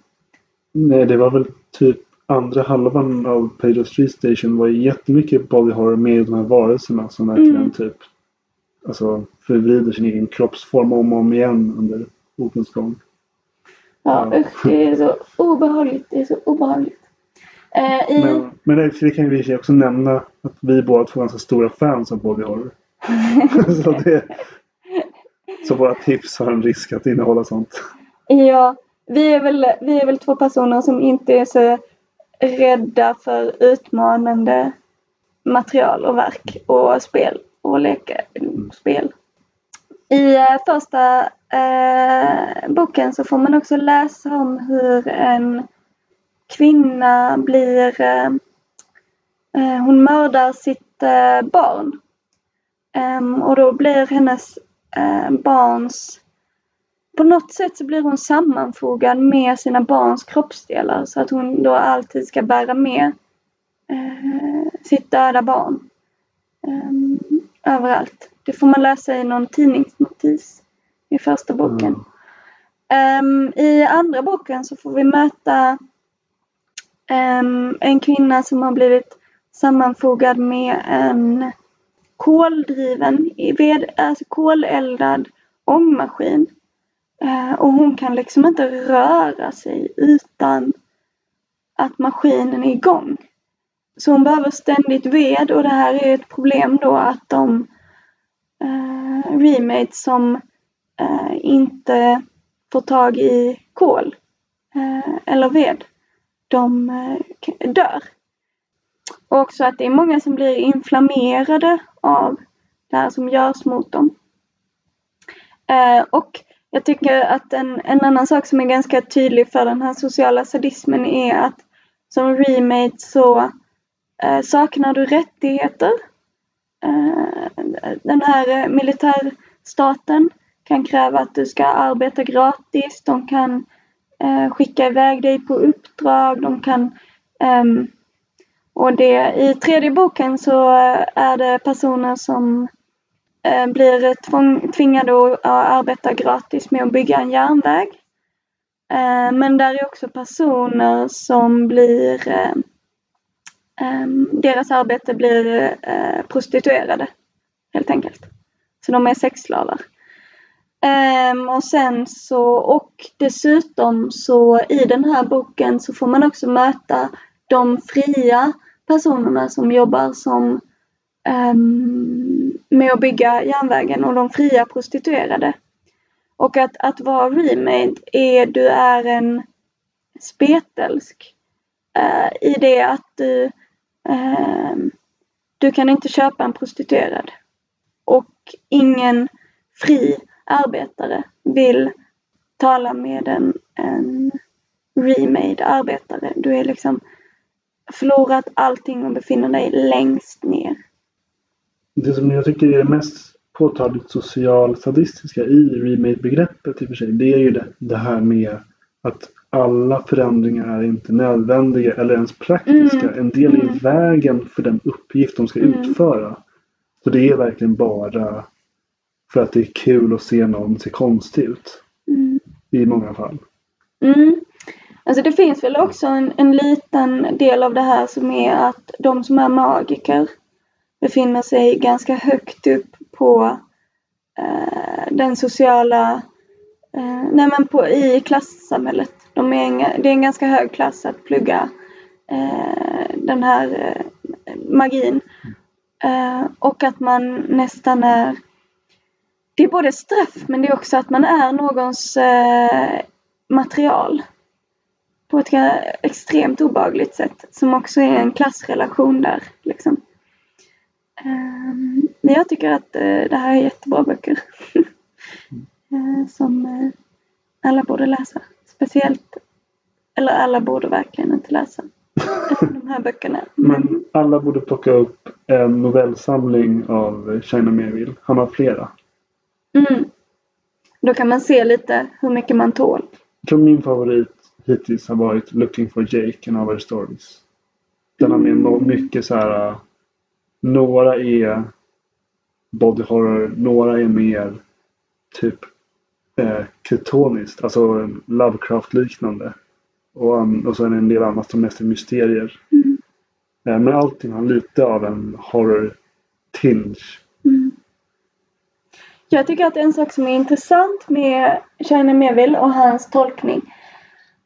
Nej, det var väl typ andra halvan av Page of Street Station var ju jättemycket body horror med de här varelserna som verkligen mm. typ alltså förvrider sin egen kroppsform om och om igen under bokens gång. Ja, ja. Usch, det är så obehagligt. Det är så obehagligt. Eh, i... Men, men det, det kan vi också nämna att vi båda två är ganska stora fans av body horror. så, det, så våra tips har en risk att innehålla sånt. Ja, vi är väl, vi är väl två personer som inte är så rädda för utmanande material och verk och spel och leka spel. I uh, första uh, boken så får man också läsa om hur en kvinna blir uh, hon mördar sitt barn. Um, och då blir hennes barns på något sätt så blir hon sammanfogad med sina barns kroppsdelar så att hon då alltid ska bära med eh, sitt döda barn eh, överallt. Det får man läsa i någon tidningsnotis i första boken. Mm. Um, I andra boken så får vi möta um, en kvinna som har blivit sammanfogad med en koldriven, ved, alltså koleldad ångmaskin eh, och hon kan liksom inte röra sig utan att maskinen är igång. Så hon behöver ständigt ved och det här är ett problem då att de eh, remates som eh, inte får tag i kol eh, eller ved, de eh, dör. Och också att det är många som blir inflammerade av det här som görs mot dem. Eh, och jag tycker att en, en annan sak som är ganska tydlig för den här sociala sadismen är att som remate så eh, saknar du rättigheter. Eh, den här eh, militärstaten kan kräva att du ska arbeta gratis. De kan eh, skicka iväg dig på uppdrag. De kan eh, och det, i tredje boken så är det personer som eh, blir tvång, tvingade att arbeta gratis med att bygga en järnväg. Eh, men där är också personer som blir eh, ehm, deras arbete blir eh, prostituerade helt enkelt. Så de är sexslavar. Ehm, och sen så och dessutom så i den här boken så får man också möta de fria personerna som jobbar som um, med att bygga järnvägen och de fria prostituerade. Och att, att vara remade är du är en spetelsk uh, eh, i det att du, uh, du kan inte köpa en prostituerad. Och ingen fri arbetare vill tala med en, en remade arbetare. Du är liksom förlorat allting och befinner dig längst ner. Det som jag tycker är det mest påtagligt social-sadistiska i remake-begreppet i och för sig, det är ju det, det här med att alla förändringar är inte nödvändiga eller ens praktiska. Mm. En del är mm. vägen för den uppgift de ska mm. utföra. Så det är verkligen bara för att det är kul att se någon se konstig ut. Mm. I många fall. Mm. Alltså det finns väl också en, en liten del av det här som är att de som är magiker befinner sig ganska högt upp på eh, den sociala, eh, nej men på, i klassamhället. De är en, det är en ganska hög klass att plugga eh, den här eh, magin. Eh, och att man nästan är, det är både straff men det är också att man är någons eh, material på ett extremt obagligt sätt som också är en klassrelation där. Liksom. Eh, men jag tycker att eh, det här är jättebra böcker. Eh, som eh, alla borde läsa. Speciellt, eller alla borde verkligen inte läsa de här böckerna. Men alla borde plocka upp en novellsamling av China Merville. Han har flera. Mm. Då kan man se lite hur mycket man tål. Jag tror min favorit hittills har varit Looking for Jake and Other Stories. Den har med mycket så här. Några är body horror, några är mer typ eh, kryptoniskt, alltså Lovecraft-liknande. Och, och så är det en del annat som mest är mysterier. Mm. Eh, men allting har lite av en horror-tinge. Jag tycker att en sak som är intressant med China Melville och hans tolkning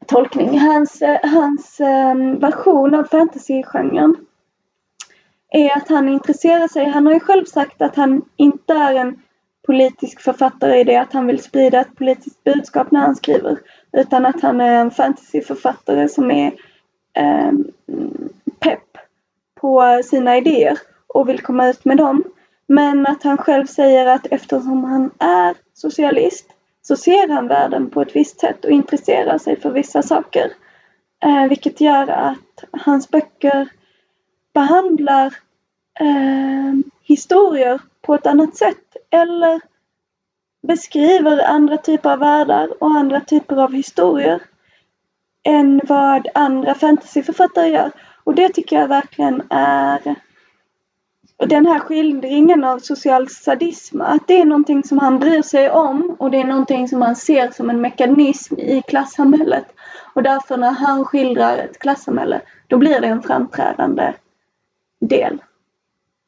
tolkning. Hans, eh, hans ehm, version av fantasygenren är att han intresserar sig, han har ju själv sagt att han inte är en politisk författare i det att han vill sprida ett politiskt budskap när han skriver. Utan att han är en fantasyförfattare som är eh, pepp på sina idéer och vill komma ut med dem. Men att han själv säger att eftersom han är socialist så ser han världen på ett visst sätt och intresserar sig för vissa saker. Eh, vilket gör att hans böcker behandlar eh, historier på ett annat sätt eller beskriver andra typer av världar och andra typer av historier än vad andra fantasyförfattare gör. Och det tycker jag verkligen är den här skildringen av social sadism, att det är någonting som han bryr sig om och det är någonting som han ser som en mekanism i klassamhället. Och därför när han skildrar ett klassamhälle, då blir det en framträdande del.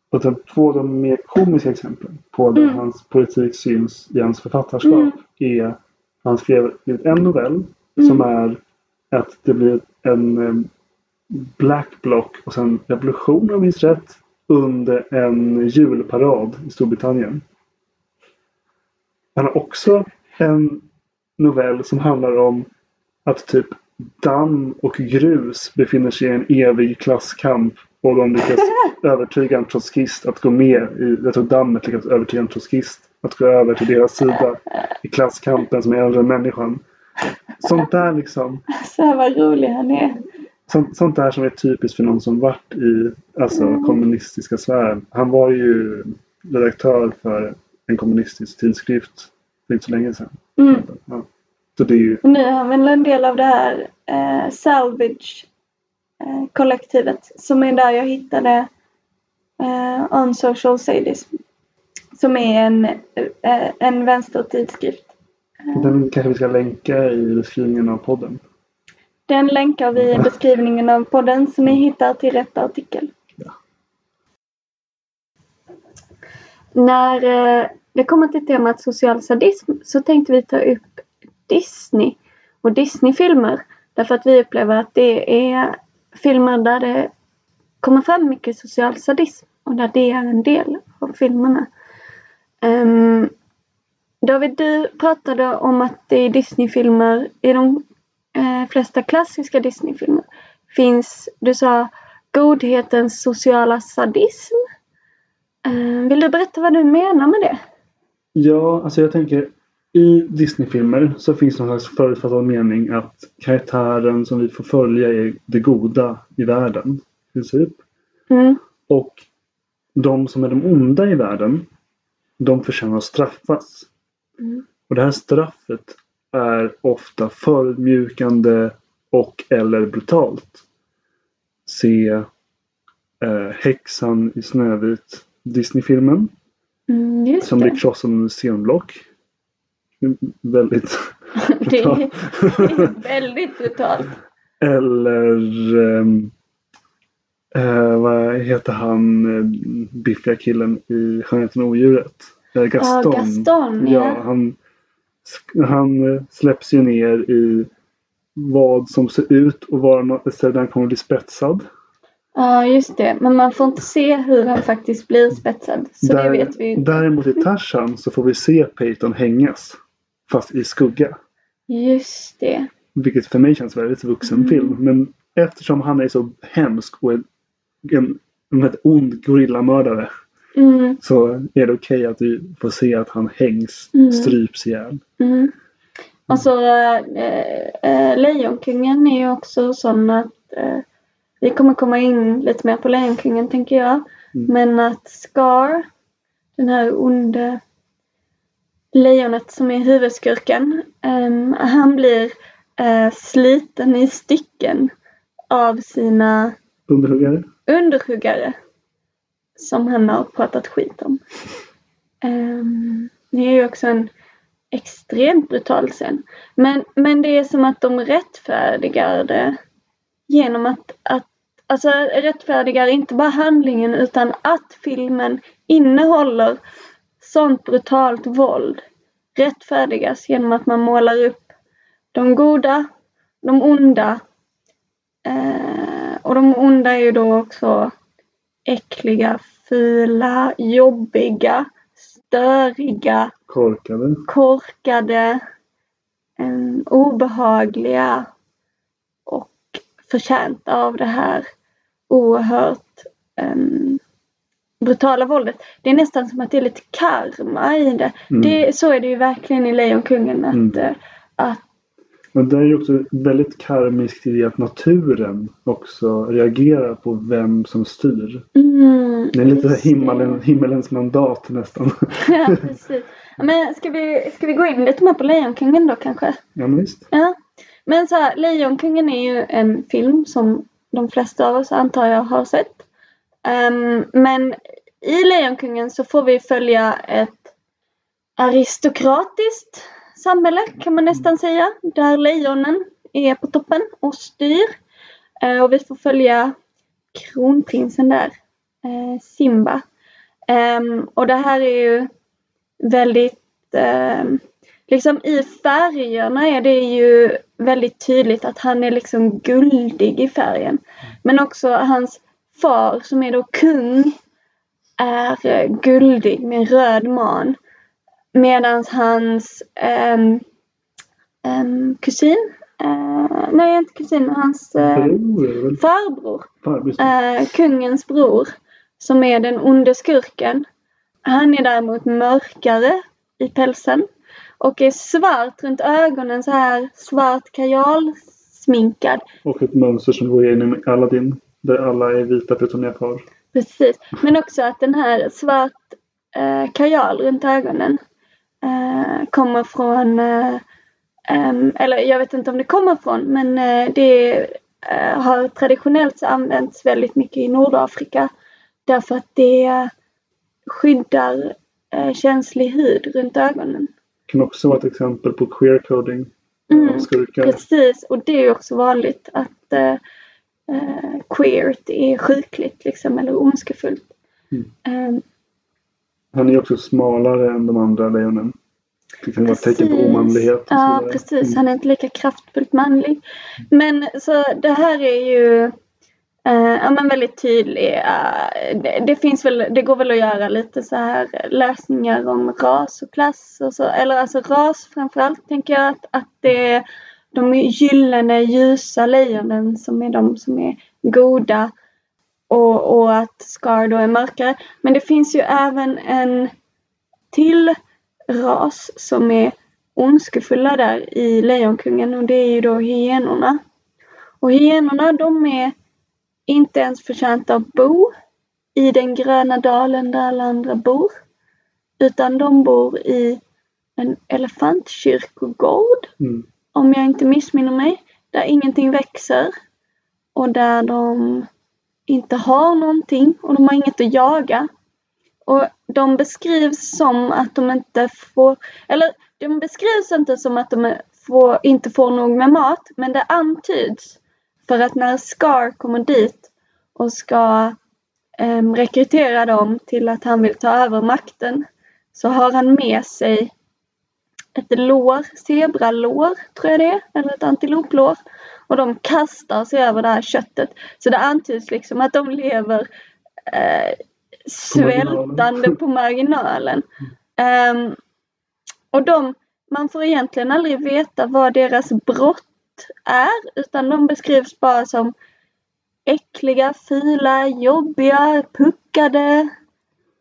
Och två av de mer komiska exemplen på där mm. hans politik syns i hans författarskap mm. är han skrev en novell mm. som är att det blir en Black Block och sen Revolution om jag minns rätt. Under en julparad i Storbritannien. Han har också en novell som handlar om att typ damm och grus befinner sig i en evig klasskamp och de lyckas övertyga en trotskist att gå med i, jag tror dammet lyckas övertyga en trotskist att gå över till deras sida i klasskampen som är äldre än människan. Sånt där liksom. Så vad rolig han är. Sånt, sånt där som är typiskt för någon som varit i alltså, Mm. kommunistiska sfären. Han var ju redaktör för en kommunistisk tidskrift för inte så länge sedan. Mm. Ja. Så det är ju nu är han väl en del av det här eh, Salvage eh, som är där jag hittade eh, On Social Sadism. Som är en, eh, en vänstertidskrift. Den kanske vi ska länka i beskrivningen av podden. Den länkar vi i beskrivningen av podden så ni hittar till rätt artikel. Ja. När eh, det kommer till temat social sadism så tänkte vi ta upp Disney och Disney-filmer. Därför att vi upplever att det är filmer där det kommer fram mycket social sadism och där det är en del av filmerna. Um, David, du pratade om att det i Disney-filmer, i de eh, flesta klassiska Disney-filmer, finns, du sa, godhetens sociala sadism. Eh, vill du berätta vad du menar med det? Ja, alltså jag tänker i Disney-filmer så finns någon slags förutfattad mening att karaktären som vi får följa är det goda i världen. I princip. Mm, Och de som är de onda i världen, de förtjänar att straffas. Mm. Och det här straffet är ofta förödmjukande och eller brutalt. Se eh, Häxan i Snövit Disney-filmen mm, som blir krossad under scenblock. Väldigt är väldigt brutalt. Eller ehm, eh, vad heter han eh, biffiga killen i Skönheten och odjuret? Eh, Gaston. Ja, Gaston, ja. ja. han, han eh, släpps ju ner i vad som ser ut ställe där han kommer bli spetsad. Ja, just det. Men man får inte se hur han faktiskt blir spetsad. Så det vet vi inte. Däremot i Tarzan så får vi se Peyton hängas. Fast i skugga. Just det. Vilket för mig känns väldigt vuxen Mm. film. Men eftersom han är så hemsk och en, en, en ond gorillamördare. Mm, Så är det okej att vi får se att han hängs, Mm. stryps ihjäl. mm. Och så äh, äh, Lejonkungen är ju också sån att äh, vi kommer komma in lite mer på Lejonkungen tänker jag. Mm. Men att Scar, den här onde lejonet som är huvudskurken, ehm, han blir äh, sliten i stycken av sina Underhuggare. underhuggare som han har pratat skit om. Um, det är ju också en extremt brutal scen. Men, men det är som att de rättfärdigar det genom att, att alltså rättfärdigar inte bara handlingen utan att filmen innehåller sånt brutalt våld rättfärdigas genom att man målar upp de goda, de onda eh, och de onda är ju då också äckliga, fula, jobbiga, störiga, Korkade. korkade, eh, obehagliga och förtjänta av det här oerhört eh, brutala våldet. Det är nästan som att det är lite karma i det. Mm. det så är det ju verkligen i Lejonkungen. Att, Mm. eh, att Men det är ju också väldigt karmiskt i det att naturen också reagerar på vem som styr. mm, Det är lite himmelen, himmelens mandat nästan. Ja, precis. Men ska vi, ska vi gå in lite mer på Lejonkungen då kanske? ja, men visst. Ja. Men så här, Lejonkungen är ju en film som de flesta av oss antar jag har sett. Ehm, men i Lejonkungen så får vi följa ett aristokratiskt samhälle kan man nästan säga. Där lejonen är på toppen och styr. Eh, och vi får följa kronprinsen där, eh, Simba. Ehm, och det här är ju väldigt ehm, liksom i färgerna är det ju väldigt tydligt att han är liksom guldig i färgen. Men också hans far som är då kung är eh, guldig med en röd man. Medan hans um, um, kusin, uh, nej inte kusin, hans uh, farbror, uh, kungens bror, som är den onde skurken. Han är däremot mörkare i pälsen och är svart runt ögonen, så här svart kajalsminkad. Och ett mönster som går igenom Aladdin, där alla är vita förutom Jafar. Precis, men också att den här svart eh, kajal runt ögonen kommer från, eh, eller jag vet inte om det kommer från, men eh, det eh, har traditionellt använts väldigt mycket i Nordafrika därför att det skyddar eh, känslig hud runt ögonen. Det kan också vara ett exempel på queer coding mm. Precis, och det är också vanligt att eh, eh, queert är sjukligt liksom, eller ondskefullt. Mm. Um, han är också smalare än de andra lejonen. Det kan vara ett tecken på omanlighet. ja, precis. Mm. Han är inte lika kraftfullt manlig. Men så det här är ju Uh, ja men väldigt tydlig. Uh, det, det, finns väl, det går väl att göra lite så här läsningar om ras och klass och så. Eller alltså ras framförallt tänker jag att, att det är de gyllene ljusa lejonen som är de som är goda. Och, och att Scar då är mörkare. Men det finns ju även en till ras som är ondskefulla där i Lejonkungen och det är ju då hyenorna. Och hyenorna de är inte ens förtjänta att bo i den gröna dalen där alla andra bor. Utan de bor i en elefantkyrkogård, mm. om jag inte missminner mig, där ingenting växer och där de inte har någonting och de har inget att jaga. Och de beskrivs som att de inte får, eller de beskrivs inte som att de får, inte får nog med mat, men det antyds för att när Scar kommer dit och ska eh, rekrytera dem till att han vill ta över makten så har han med sig ett lår, zebralår tror jag det är, eller ett antiloplår. Och de kastar sig över det här köttet. Så det antyds liksom att de lever eh, svältande på marginalen. Um, och de, man får egentligen aldrig veta vad deras brott är utan de beskrivs bara som äckliga, fula, jobbiga, puckade.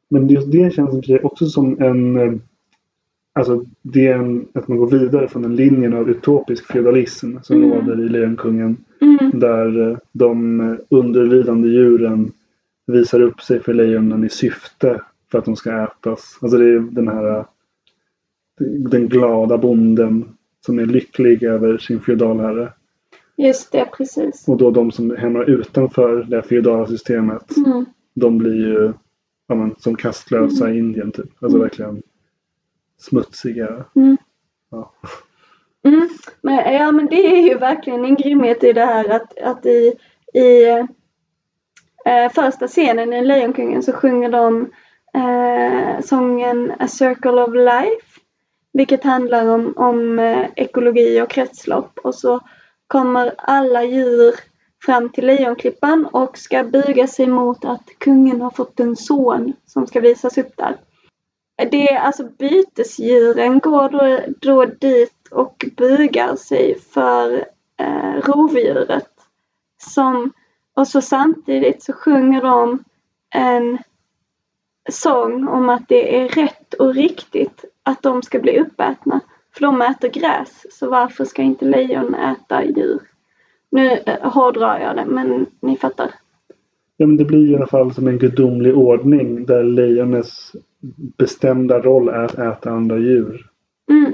Men just det känns också som en... Eh, alltså det är en, att man går vidare från den linjen av utopisk feodalism som mm. råder i Lejonkungen. Mm. Där eh, de underlydande djuren visar upp sig för lejonen i syfte för att de ska ätas. Alltså det är den här den glada bonden som är lycklig över sin feodalherre. Just det, precis. Och då de som hamnar utanför det feodala systemet mm. de blir ju ja, men, som kastlösa mm. i Indien typ. Alltså mm. verkligen smutsiga. Mm. Ja. Mm. Men, ja men det är ju verkligen en grymhet i det här att, att i, i eh, första scenen i Lejonkungen så sjunger de eh, sången A Circle of Life. Vilket handlar om, om eh, ekologi och kretslopp. Och så kommer alla djur fram till Lejonklippan och ska buga sig mot att kungen har fått en son som ska visas upp där. Det är alltså bytesdjuren går då, då dit och bugar sig för eh, rovdjuret. Som, och så samtidigt så sjunger de en sång om att det är rätt och riktigt att de ska bli uppätna. För de äter gräs, så varför ska inte lejon äta djur? Nu eh, hårdrar jag det, men ni fattar. Ja, men det blir i alla fall som en gudomlig ordning där lejonets bestämda roll är att äta andra djur. Mm.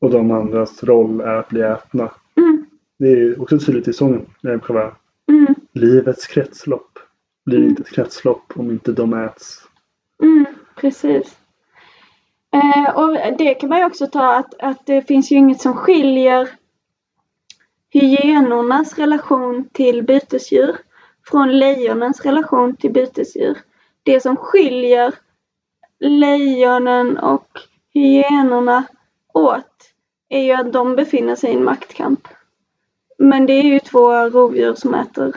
Och de andras roll är att bli ätna. Mm. Det är också tydligt i sången. Själva mm. Livets kretslopp blir mm. inte ett kretslopp om inte de äts. Mm, precis. Eh, och det kan man ju också ta att, att det finns ju inget som skiljer hyenornas relation till bytesdjur från lejonens relation till bytesdjur. Det som skiljer lejonen och hyenorna åt är ju att de befinner sig i en maktkamp. Men det är ju två rovdjur som äter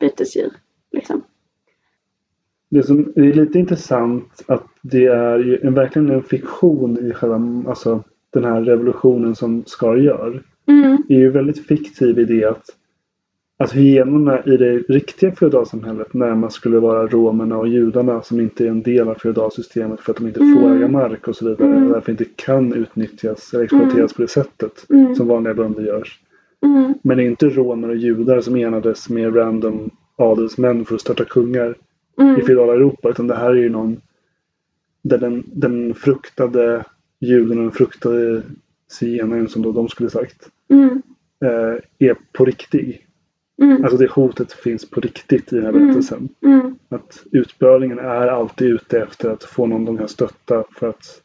bytesdjur. Liksom. Det som är lite intressant att det är ju en, verkligen en fiktion i själva alltså, den här revolutionen som Scar gör. Mm, är ju väldigt fiktiv i det att, att hyenorna i det riktiga feodalsamhället närmast skulle vara romerna och judarna som inte är en del av feodalsystemet för att de inte får Mm. äga mark och så vidare. Mm. Och därför inte kan utnyttjas eller exploateras på det sättet mm, som vanliga bönder görs. mm, Men det är inte romer och judar som enades med random adelsmän för att starta kungar i mm, feodala Europa. Utan det här är ju någon där den, den fruktade juden och den fruktade zigenaren som då de skulle sagt mm, eh, är på riktigt. Mm, Alltså det hotet finns på riktigt i den här Mm. berättelsen. mm, Att utbörlingen är alltid ute efter att få någon de kan stötta för att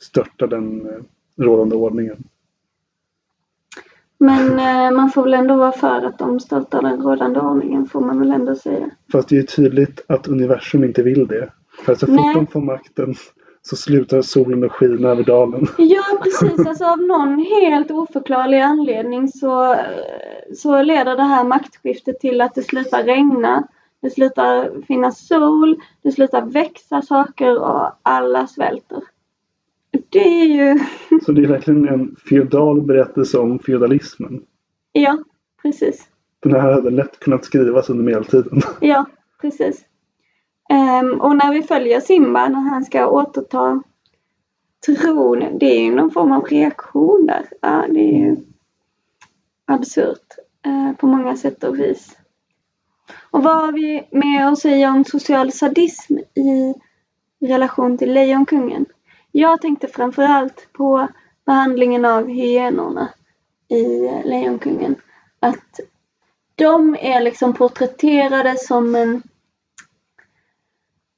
störta den eh, rådande ordningen. Men eh, man får väl ändå vara för att de störtar den rådande ordningen får man väl ändå säga. Fast det är ju tydligt att universum inte vill det. För så fort Nej. de får makten så slutar solen att skina över dalen. Ja precis, alltså av någon helt oförklarlig anledning så, så leder det här maktskiftet till att det slutar regna. Det slutar finnas sol, det slutar växa saker och alla svälter. Det är ju, Så det är verkligen en feodal berättelse om feodalismen. ja precis. Den här hade lätt kunnat skrivas under medeltiden. Ja, precis. Ehm, och när vi följer Simba när han ska återta tron, det är ju någon form av reaktion där. Ja, det är ju absurt eh, på många sätt och vis. Och vad har vi med att säga om social sadism i relation till Lejonkungen? Jag tänkte framförallt på behandlingen av hyenorna i Lejonkungen. Att de är liksom porträtterade som en...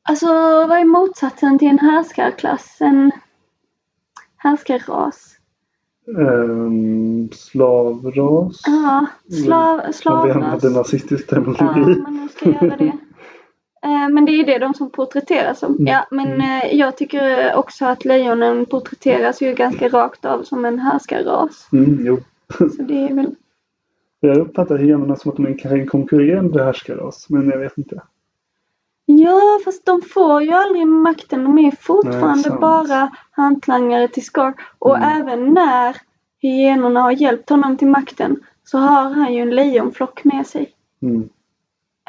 Alltså vad är motsatsen till en härskarklass? En härskarras? Ehm, slavras. Ja, slav, Om vi använder slavras. nazistisk Ja, terminologi. man nu ska göra det. Eh, Men det är det de som porträtteras som. Mm. Ja, men eh, jag tycker också att lejonen porträtteras ju ganska rakt av som en härskarras. Mm, jo. Så det är väl... Jag uppfattar hyenorna som att de är en konkurrerande härskarras. Men jag vet inte. Ja, fast de får ju aldrig makten. De är fortfarande sant. bara hantlangare till Scar. Och Mm. även när hyenorna har hjälpt honom till makten så har han ju en lejonflock med sig. Mm.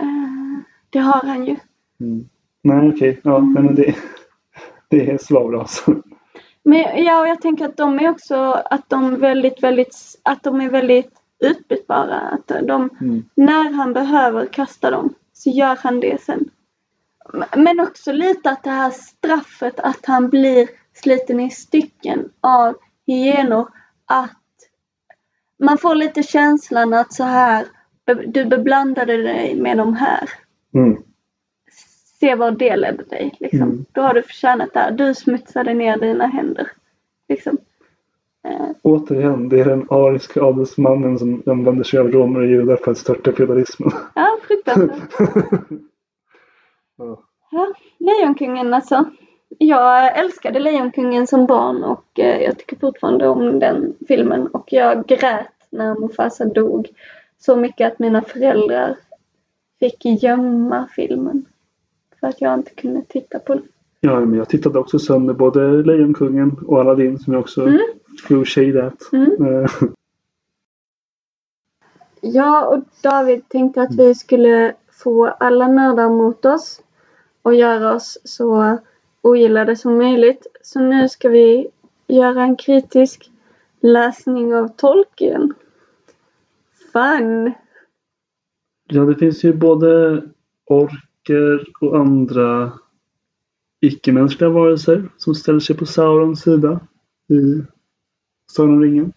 Eh, det har han ju. Mm. Nej, okej. Ja, Mm. nej, men det, det är slavras. Men ja, och jag tänker att de är också att de väldigt, väldigt, att de är väldigt utbytbara. Att de, Mm. när han behöver kasta dem så gör han det sen. Men också lite att det här straffet att han blir sliten i stycken av hyenor. Att man får lite känslan att så här, du beblandade dig med de här. Mm. Se var det ledde dig. Liksom. Mm. Då har du förtjänat det här. Du smutsade ner dina händer. Liksom. Eh, Återigen, det är den ariska adelsmannen som använder sig av romer och judar för att störta feodalismen. ja, fruktansvärt. ja. Ja, Lejonkungen alltså. Jag älskade Lejonkungen som barn och eh, jag tycker fortfarande om den filmen. Och jag grät när Mufasa dog. Så mycket att mina föräldrar fick gömma filmen. För att jag inte kunde titta på den. ja, men jag tittade också sönder både Lejonkungen och Aladdin som jag också Mm. threw shade at. Mm. Eh, Jag och David tänkte att vi skulle få alla nördar mot oss och göra oss så ogillade som möjligt. Så nu ska vi göra en kritisk läsning av Tolkien. Fun! Ja, det finns ju både orker och andra icke-mänskliga varelser som ställer sig på Saurons sida i Sagan om ringen.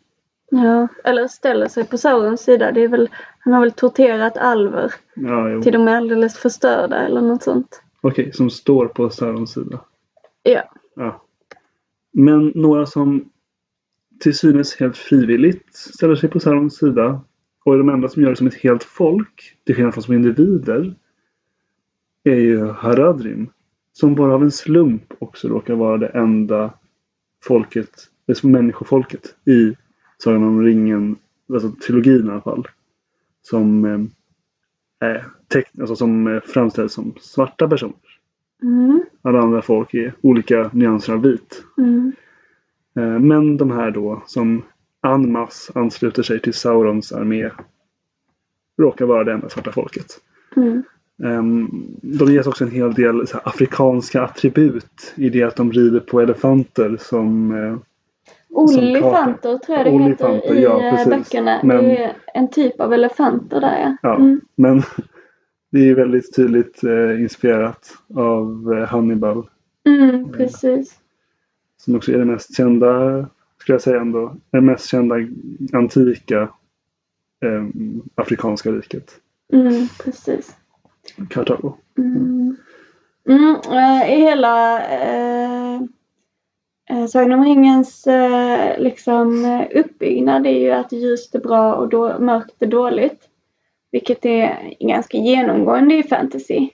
Ja, eller ställer sig på Saurons sida. Det är väl, han har väl torterat alver Ja, till de är alldeles förstörda eller något sånt. Okej, som står på Saurons sida. Ja. Ja. Men några som till synes helt frivilligt ställer sig på Saurons sida och är de enda som gör det som ett helt folk, till skillnad från som individer, är ju Haradrim. Som bara av en slump också råkar vara det enda folket det människofolket i Sagan om ringen, alltså trilogin i alla fall. Som, eh, alltså som eh, framställs som svarta personer. Mm. Alla andra folk är olika nyanser av vit. Mm. Eh, Men de här då som en masse ansluter sig till Saurons armé råkar vara det enda svarta folket. Mm. Ehm, De ges också en hel del här, afrikanska attribut i det att de rider på elefanter som eh, Olifanter tror jag det Olifanter, heter i ja, eh, böckerna. Men- Det är en typ av elefanter där ja. Ja, Mm. men det är ju väldigt tydligt eh, inspirerat av eh, Hannibal. Mm, precis. Som också är det mest kända, skulle jag säga ändå, det mest kända antika eh, afrikanska riket. Mm, precis. Kartago. Mm. Mm, eh, I hela eh, Sagan om ringens eh, liksom, eh, uppbyggnad är ju att ljust är bra och då, mörkt är dåligt. Vilket är ganska genomgående i fantasy.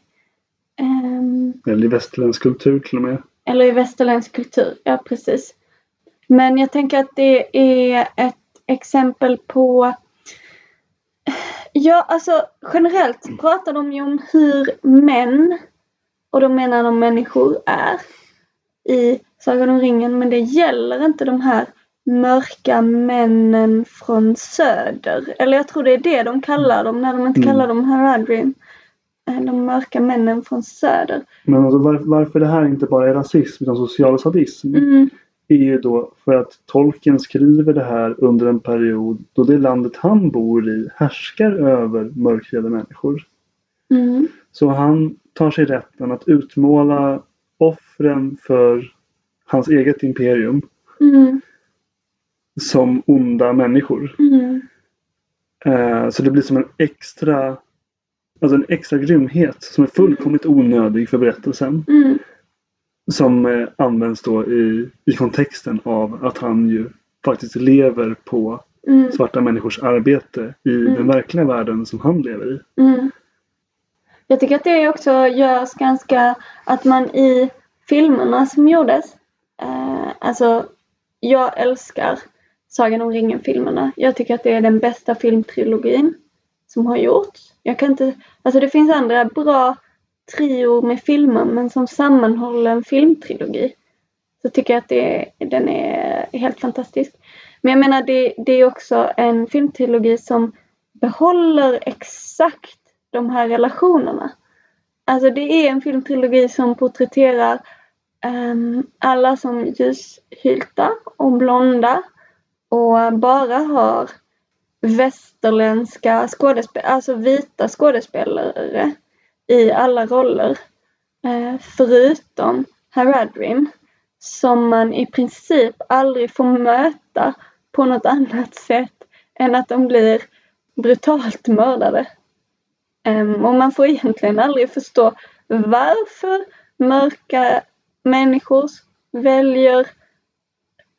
Ehm, Eller i västerländsk kultur till och med. eller i västerländsk kultur, ja precis. Men jag tänker att det är ett exempel på Ja, alltså generellt pratar de ju om hur män, och då menar de människor, är i Sagan om ringen. Men det gäller inte de här mörka männen från söder. Eller jag tror det är det de kallar dem när de inte Mm. kallar dem Haradrim. Eh, De mörka männen från söder. Men alltså var, varför det här inte bara är rasism utan social sadism Mm, är ju då för att Tolkien skriver det här under en period då det landet han bor i härskar över mörkhyade människor. mm, Så han tar sig rätten att utmåla offren för hans eget imperium mm, som onda människor. mm, Eh, så det blir som en extra Alltså en extra grymhet som är fullkomligt onödig för berättelsen. mm, Som eh, används då i, i kontexten av att han ju faktiskt lever på mm, svarta människors arbete i Mm. den verkliga världen som han lever i. Jag tycker att det också görs ganska, att man i filmerna som gjordes, eh, alltså jag älskar Sagan om ringen-filmerna. Jag tycker att det är den bästa filmtrilogin som har gjorts. Jag kan inte, alltså det finns andra bra trior med filmer men som sammanhåller en filmtrilogi så tycker jag att det, den är helt fantastisk. Men jag menar det, det är också en filmtrilogi som behåller exakt de här relationerna. Alltså det är en filmtrilogi som porträtterar um, alla som ljushylta och blonda och bara har västerländska skådespelare, alltså vita skådespelare i alla roller. Uh, förutom Haradrim som man i princip aldrig får möta på något annat sätt än att de blir brutalt mördade. Ehm, och man får egentligen aldrig förstå varför mörka människor väljer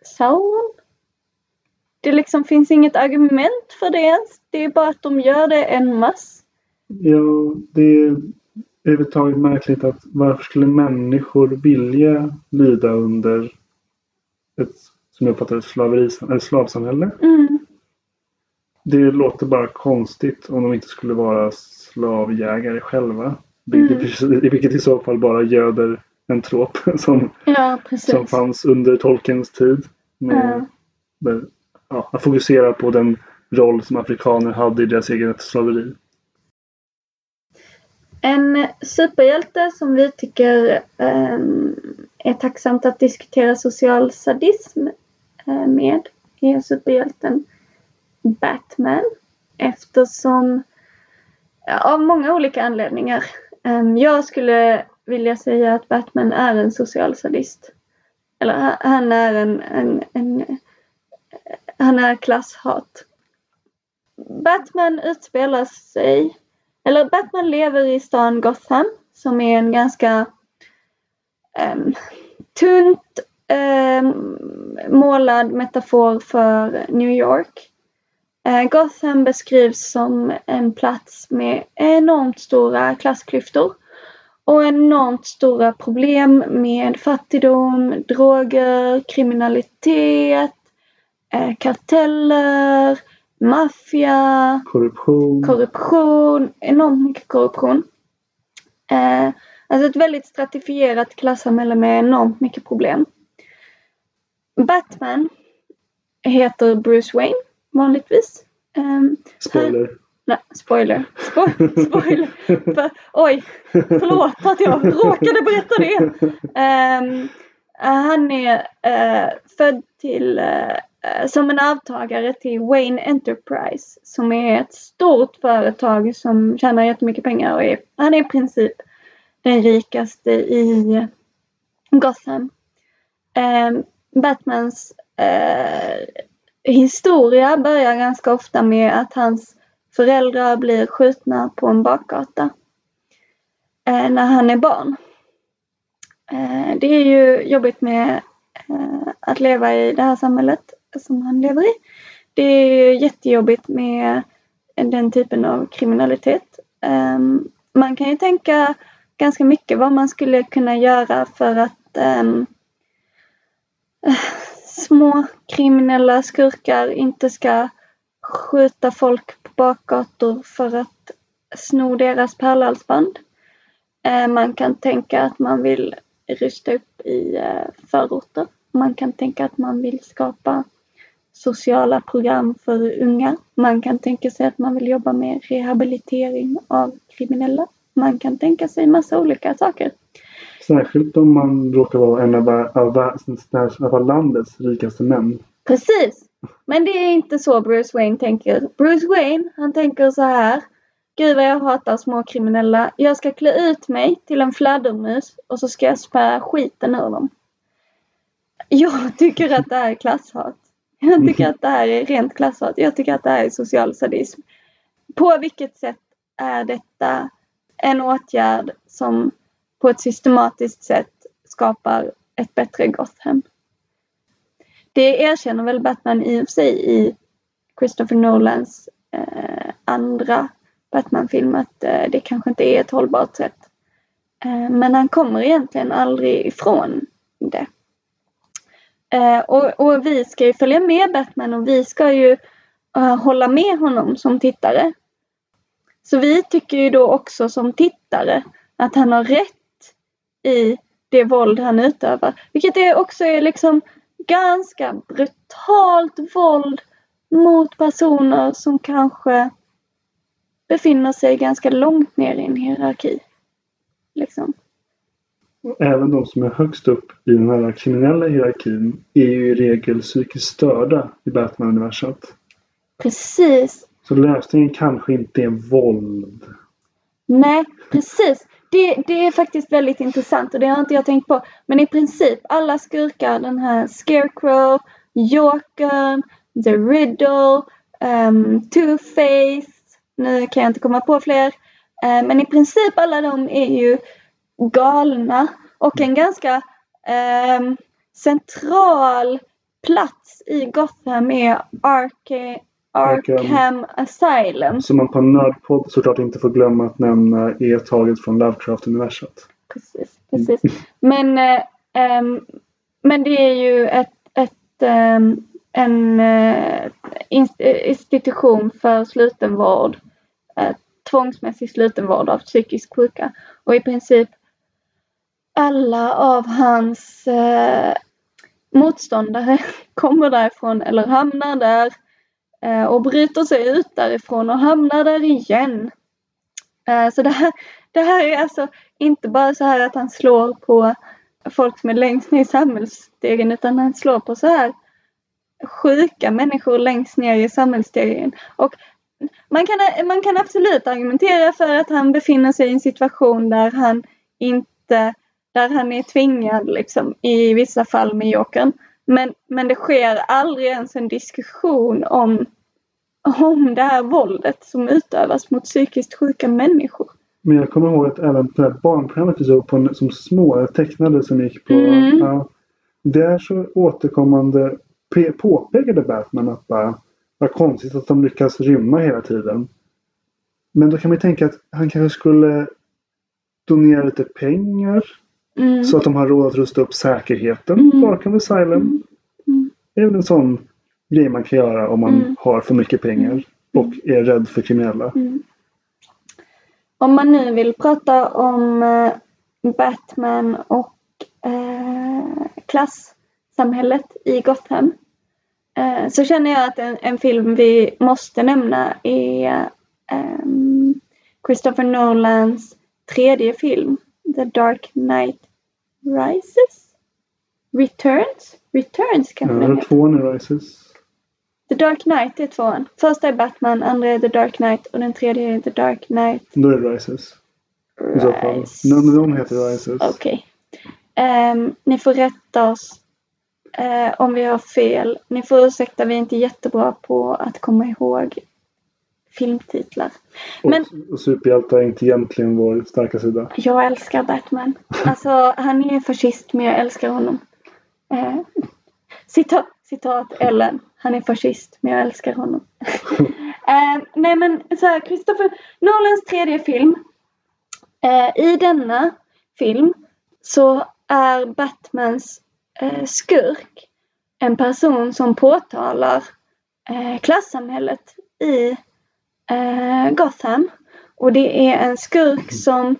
Sauron. Det liksom finns inget argument för det ens. Det är bara att de gör det en mass. Ja, det är överhuvudtaget märkligt att varför skulle människor vilja lyda under ett, som jag uppfattar det, slaveri, slavsamhälle? Mm, Det låter bara konstigt om de inte skulle vara slavjägare själva. Mm. Vilket, i så fall bara göder en trop som, ja, som fanns under Tolkiens tid. Med, Ja. med, ja, att fokusera på den roll som afrikaner hade i deras eget slaveri. En superhjälte som vi tycker ehm, är tacksamt att diskutera social sadism eh, med är superhjälten Batman. Eftersom, av många olika anledningar. Ehm, jag skulle vilja säga att Batman är en social sadist. Eller han är en, en, en han är klasshat. Batman utspelar sig eller Batman lever i stan Gotham som är en ganska um, tunt um, målad metafor för New York. Eh, Gotham beskrivs som en plats med enormt stora klassklyftor och enormt stora problem med fattigdom, droger, kriminalitet, eh, karteller, maffia, Korruption. korruption, enormt mycket korruption. Eh, alltså ett väldigt stratifierat klassamhälle med enormt mycket problem. Batman heter Bruce Wayne vanligtvis. Um, Spoiler. Nej, spoiler. Spo spoiler. För, oj, förlåt att jag råkade berätta det. Um, han är uh, född till, uh, som en avtagare till Wayne Enterprise som är ett stort företag som tjänar jättemycket pengar och är, han är i princip den rikaste i Gotham. Um, Batmans uh, historia börjar ganska ofta med att hans föräldrar blir skjutna på en bakgata eh, när han är barn. Eh, det är ju jobbigt med eh, att leva i det här samhället som han lever i. Det är jättejobbigt med den typen av kriminalitet. Ehm, man kan ju tänka ganska mycket vad man skulle kunna göra för att ehm, små kriminella skurkar inte ska skjuta folk på bakgator för att sno deras pärlhalsband. Eh, man kan tänka att man vill rusta upp i eh, förorter. Man kan tänka att man vill skapa sociala program för unga. Man kan tänka sig att man vill jobba med rehabilitering av kriminella. Man kan tänka sig massa olika saker. Särskilt om man råkar vara en av, av, av, av landets rikaste män. Precis! Men det är inte så Bruce Wayne tänker. Bruce Wayne, han tänker så här. Gud vad jag hatar småkriminella. Jag ska klä ut mig till en fladdermus och så ska jag spöa skiten ur dem. Jag tycker att det här är klasshat. Jag tycker att det här är rent klasshat. Jag tycker att det här är social sadism. På vilket sätt är detta en åtgärd som på ett systematiskt sätt skapar ett bättre Gotham? Det erkänner väl Batman i och för sig i Christopher Nolans eh, andra Batman-film att eh, det kanske inte är ett hållbart sätt. Eh, men han kommer egentligen aldrig ifrån det. Eh, och, och, vi ska ju följa med Batman och vi ska ju eh, hålla med honom som tittare. Så vi tycker ju då också som tittare att han har rätt i det våld han utövar. Vilket är också är liksom ganska brutalt våld mot personer som kanske befinner sig ganska långt ner i en hierarki. Liksom. Även de som är högst upp i den här kriminella hierarkin är ju i regel psykiskt störda i Batman-universat. Precis. Så lösningen kanske inte är våld. Nej, precis det, det är faktiskt väldigt intressant och det har inte jag tänkt på. Men i princip alla skurkar, den här Scarecrow, Jokern, The Riddle, um, Two-Face, nu kan jag inte komma på fler. Uh, men i princip alla de är ju galna och en ganska um, central plats i Gotham är Arke Arkham Asylum. Som man på Nördpodd såklart inte får glömma att nämna är taget från Lovecraft-universat. Precis, precis. Men, äh, ähm, men det är ju ett, ett ähm, en äh, institution för slutenvård. Äh, tvångsmässig slutenvård av psykiskt sjuka. Och i princip alla av hans motståndare kommer därifrån eller hamnar där Eh, och bryter sig ut därifrån och hamnar där igen. Eh, så det här, det här är alltså inte bara så här att han slår på folk som är längst ner i samhällsstegen utan han slår på så här sjuka människor längst ner i samhällsstegen. Och man kan, man kan absolut argumentera för att han befinner sig i en situation där han inte, där han är tvingad liksom i vissa fall med Jokern. Men, men det sker aldrig ens en diskussion om, om det här våldet som utövas mot psykiskt sjuka människor. Men jag kommer ihåg att även på det här barnprogrammet vi såg på, som små tecknade som gick på. Mm. Ja, där så återkommande påpekade Batman att bara vad konstigt att de lyckas rymma hela tiden. Men då kan man tänka att han kanske skulle donera lite pengar Mm. så att de har råd att rusta upp säkerheten Mm. bakom Asylum. Mm. Är väl en sån grej man kan göra om man Mm. har för mycket pengar och är rädd för kriminella. Mm. Om man nu vill prata om eh, Batman och eh, klassamhället i Gotham eh, så känner jag att en, en film vi måste nämna är ehm, Christopher Nolans tredje film, The Dark Knight Rises? Returns? Returns kanske Ja, heter. två nu Rises. The Dark Knight är tvåan. Första är Batman, andra är The Dark Knight och den tredje är The Dark Knight Då är det Rises. I så fall. Rise. Någon, någon heter Rises. Okej. Ehm, ni får rätta oss eh, om vi har fel. Ni får ursäkta, vi är inte jättebra på att komma ihåg filmtitlar. Och, Men och superhjältar är inte egentligen vår starka sida. jag älskar Batman. Alltså, han är fascist, men jag älskar honom. Eh, citat, citat Ellen. Han är fascist, men jag älskar honom. eh, nej, men så här, Christopher Nolans tredje film. Eh, I denna film så är Batmans eh, skurk en person som påtalar eh, klassamhället i eh, Gotham. Och det är en skurk som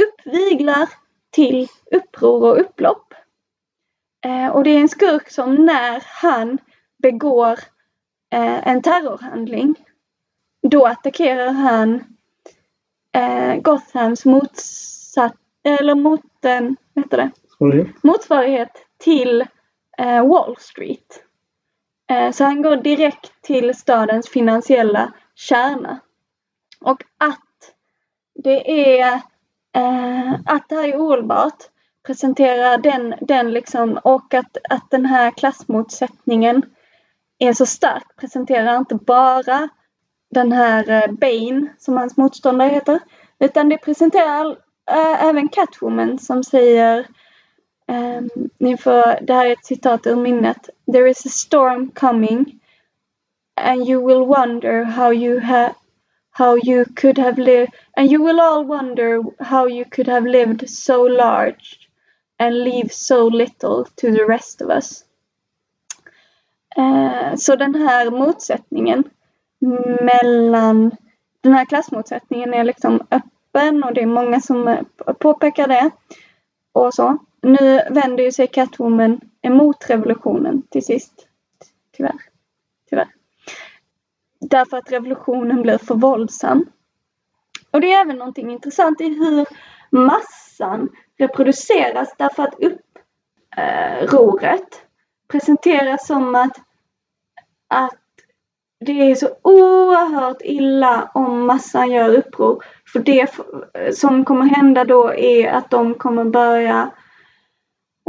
uppviglar till uppror och upplopp. Eh, och det är en skurk som när han begår eh, en terrorhandling då attackerar han eh, Gothams motsatt, eller mot, eh, heter det? Sorry. motsvarighet till eh, Wall Street. Eh, så han går direkt till stadens finansiella kärna. Och att det är eh, att det här är ohållbart presenterar den, den liksom och att, att den här klassmotsättningen är så stark presenterar inte bara den här eh, Bane som hans motståndare heter utan det presenterar äh, även Catwoman som säger Um, ni får, det här är ett citat ur minnet. There is a storm coming and you will wonder how you ha how you could have lived and you will all wonder how you could have lived so large and leave so little to the rest of us. Eh, så den här motsättningen mellan den här klassmotsättningen är liksom öppen och det är många som påpekar det och så. Nu vänder ju sig Catwoman emot revolutionen till sist. Tyvärr. Tyvärr. Därför att revolutionen blir för våldsam. Och det är även någonting intressant i hur massan reproduceras därför att upproret eh, presenteras som att, att det är så oerhört illa om massan gör uppror. För det eh, som kommer hända då är att de kommer börja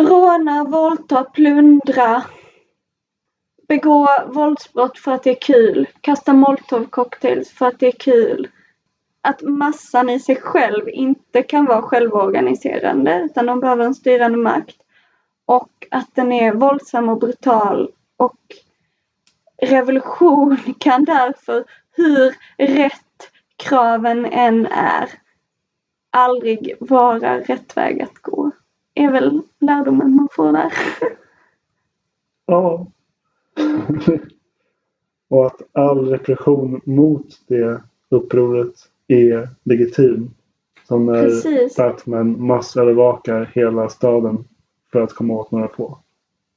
råna, våldta, plundra, begå våldsbrott för att det är kul, kasta molotovcocktails för att det är kul. Att massan i sig själv inte kan vara självorganiserande utan de behöver en styrande makt. Och att den är våldsam och brutal och revolution kan därför, hur rätt kraven än är, aldrig vara rätt väg att gå. Är väl lärdomen man får där. Ja. och att all repression mot det upproret är legitim. Som när Precis. Batman massövervakar hela staden för att komma åt några få.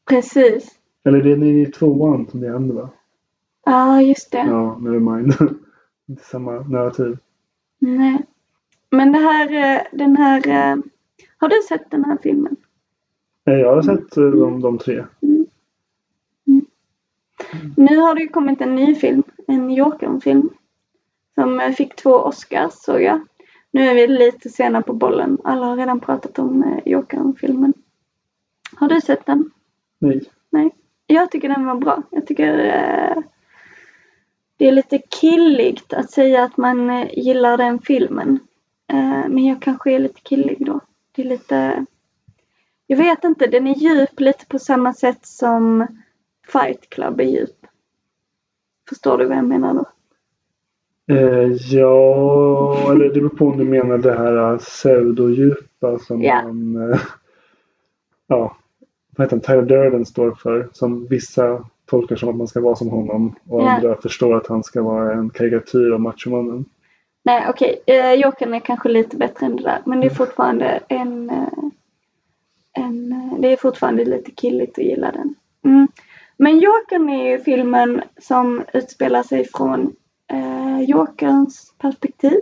Precis. Eller det är i tvåan som det händer va? Ja, just det. Ja, nevermind. Inte samma narrativ. Nej. Men det här, eh, den här... eh, Har du sett den här filmen? Eh, Jag har sett eh, de, de tre. Nu har det ju kommit en ny film, en Jokern-film. Som eh, fick två Oscars såg jag. Nu är vi lite sena på bollen. Alla har redan pratat om eh, Jokern-filmen. Har du sett den? Nej. Nej. Jag tycker den var bra. Jag tycker eh, det är lite killigt att säga att man eh, gillar den filmen. Eh, men jag kanske är lite killig då. Det är lite... Jag vet inte, den är djup lite på samma sätt som Fight Club är djup. Förstår du vad jag menar då? Eh, ja, eller det beror på om du menar det här pseudodjupa som Ja. han, eh, ja, vad heter han, Tyler Durden står för. Som vissa tolkar som att man ska vara som honom och Ja. andra förstår att han ska vara en karikatyr av machomannen. Nej, okej. Eh, Jokern är kanske lite bättre än det där. Men det är fortfarande en... eh, en eh, det är fortfarande lite killigt att gilla den. Mm. Men Jokern är ju filmen som utspelar sig från eh, Jokerns perspektiv.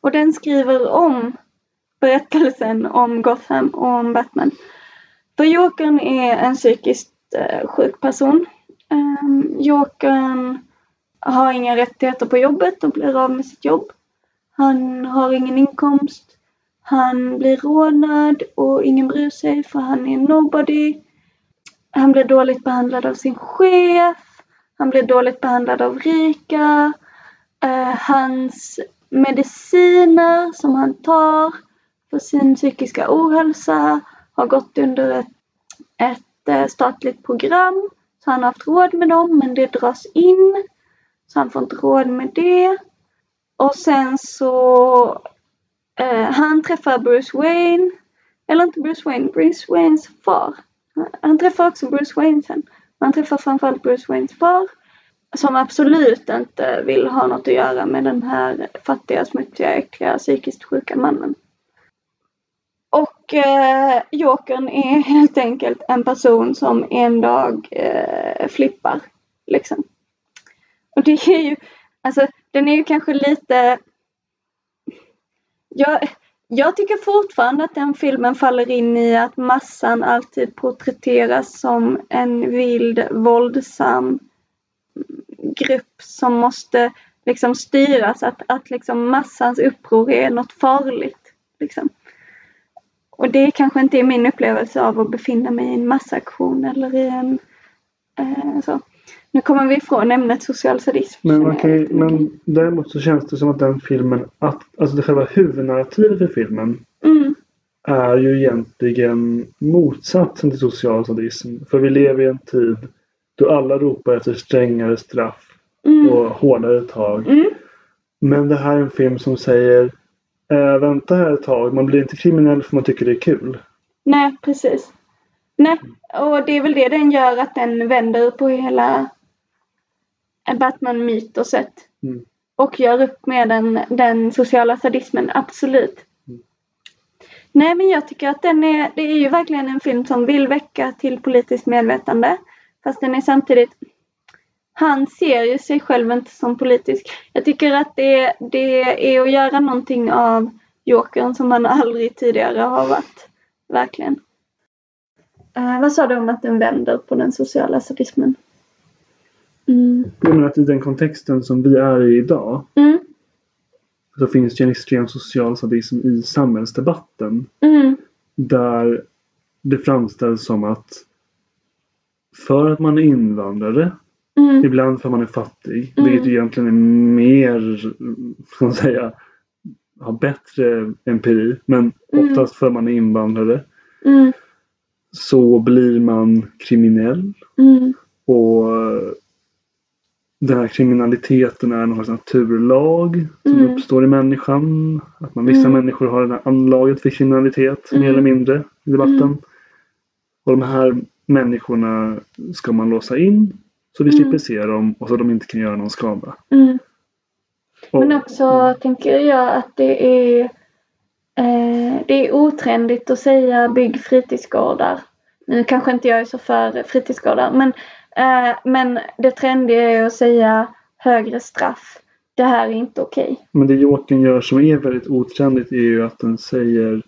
Och den skriver om berättelsen om Gotham och om Batman. För Jokern är en psykiskt eh, sjuk person. Eh, Jokern har inga rättigheter på jobbet och blir av med sitt jobb. Han har ingen inkomst. Han blir rånad och ingen bryr sig för han är nobody. Han blir dåligt behandlad av sin chef. Han blir dåligt behandlad av rika. Eh, hans mediciner som han tar för sin psykiska ohälsa har gått under ett, ett eh, statligt program. Så han har haft råd med dem men det dras in. Så han får inte råd med det. Och sen så eh, han träffar Bruce Wayne. Eller inte Bruce Wayne, Bruce Waynes far. Han träffar också Bruce Wayne sen. Man träffar framförallt Bruce Waynes far. Som absolut inte vill ha något att göra med den här fattiga, smutsiga, äckliga, psykiskt sjuka mannen. Och eh, Jokern är helt enkelt en person som en dag eh, flippar. Liksom. Och det är ju, alltså den är ju kanske lite... Jag, jag tycker fortfarande att den filmen faller in i att massan alltid porträtteras som en vild, våldsam grupp som måste liksom styras. Att, att liksom massans uppror är något farligt. Liksom. Och det kanske inte är min upplevelse av att befinna mig i en massaktion eller i en... Eh, så. Nu kommer vi ifrån ämnet social sadism. Men, jättemycket. men däremot så känns det som att den filmen, att, alltså det själva huvudnarrativet för filmen Mm, är ju egentligen motsatsen till social sadism. För vi lever i en tid då alla ropar efter strängare straff mm, och hårdare tag. mm, Men det här är en film som säger äh, vänta här ett tag, man blir inte kriminell för man tycker det är kul. nej, precis. Nej, och det är väl det den gör att den vänder på hela Batman-mytoset. Mm. Och gör upp med den, den sociala sadismen, absolut. Mm. Nej, men jag tycker att den är, det är ju verkligen en film som vill väcka till politiskt medvetande. Fast den är samtidigt, han ser ju sig själv inte som politisk. Jag tycker att det, det är att göra någonting av Jokern som han aldrig tidigare har varit. Verkligen. Eh, vad sa du om att den vänder på den sociala sadismen? Mm. Jag menar att i den kontexten som vi är i idag Mm. så finns det en extrem social sadism i samhällsdebatten. Mm. Där det framställs som att för att man är invandrare, Mm. ibland för att man är fattig, Mm. vilket egentligen är mer, ska man säga, har bättre empiri, men Mm. oftast för att man är invandrare, Mm. så blir man kriminell. Mm. Och den här kriminaliteten är någon slags naturlag som Mm. uppstår i människan. Att man, vissa Mm. människor har det här anlaget för kriminalitet mer Mm. eller mindre i debatten. Mm. Och de här människorna ska man låsa in så vi Mm. slipper se dem och så de inte kan göra någon skada. Mm. Och, Men också tänker jag att det är eh, det är otrendigt att säga bygg fritidsgårdar. Nu kanske inte jag är så för fritidsgårdar men, men det trendiga är att säga högre straff. Det här är inte okej. Men det Jokern gör som är väldigt otrendigt är ju att den säger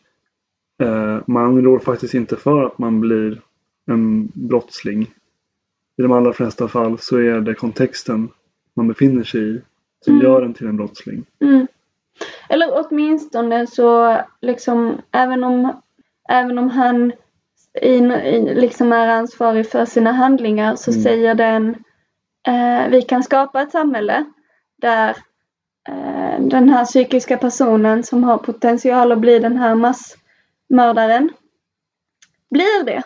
eh, man rår faktiskt inte för att man blir en brottsling. I de allra flesta fall så är det kontexten man befinner sig i som Mm. gör en till en brottsling. Mm. Eller åtminstone så liksom även om, även om han i, i, liksom är ansvarig för sina handlingar så Mm. säger den eh, vi kan skapa ett samhälle där eh, den här psykiska personen som har potential att bli den här massmördaren blir det.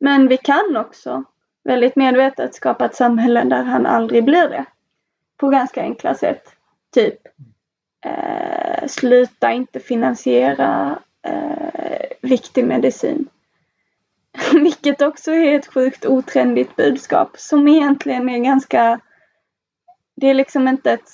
Men vi kan också väldigt medvetet skapa ett samhälle där han aldrig blir det. på ganska enkla sätt. Typ eh, sluta inte finansiera eh, viktig medicin. Vilket också är ett sjukt otrendigt budskap som egentligen är ganska... Det är liksom inte ett,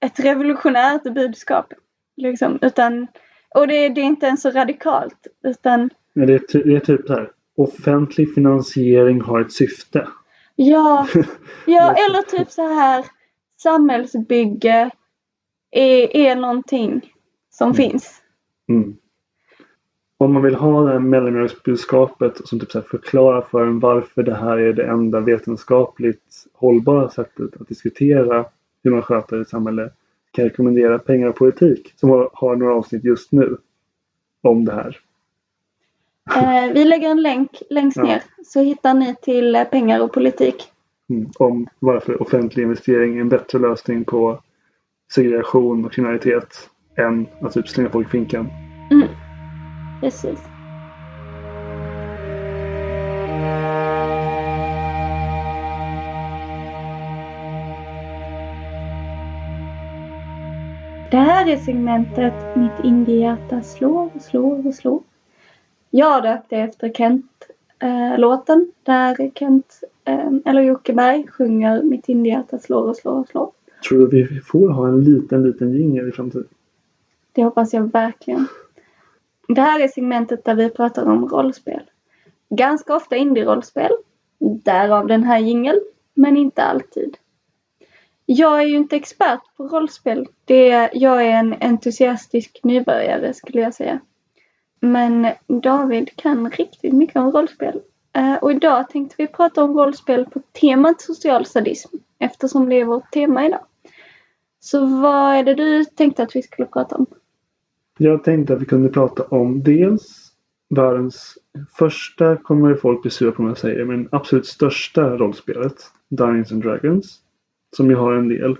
ett revolutionärt budskap. Liksom, utan, och det, det är inte ens så radikalt. Utan, Men det, är, det är typ så här. Offentlig finansiering har ett syfte. ja, ja, eller typ så här samhällsbygge är, är någonting som finns. Mm. Om man vill ha det här mellanmjölksbudskapet som typ så förklarar för en varför det här är det enda vetenskapligt hållbara sättet att diskutera hur man sköter ett samhälle kan jag rekommendera Pengar och politik som har, har några avsnitt just nu om det här. Eh, vi lägger en länk längst Ja. ner så hittar ni till eh, pengar och politik. Mm. Om varför offentlig investering är en bättre lösning på segregation och kriminalitet än att typ slänga folk i finkan. Mm. Precis. Det här är segmentet Mitt indiehjärta slår och slår och slår. Jag döpte efter Kent-låten där Kent, eh, eller Jocke Berg, sjunger Mitt indiehjärta slår och slår och slår. Tror du vi får ha en liten, liten jingel i framtiden? Det hoppas jag verkligen. Det här är segmentet där vi pratar om rollspel. Ganska ofta indie-rollspel. Därav den här jingeln, men inte alltid. Jag är ju inte expert på rollspel. Det, jag är en entusiastisk nybörjare skulle jag säga. Men David kan riktigt mycket om rollspel. Eh, och idag tänkte vi prata om rollspel på temat social sadism. Eftersom det är vårt tema idag. Så vad är det du tänkte att vi skulle prata om? Jag tänkte att vi kunde prata om dels världens första, kommer folk bli sura på om jag säger, men absolut största rollspelet. Dungeons and Dragons. Som ju har en del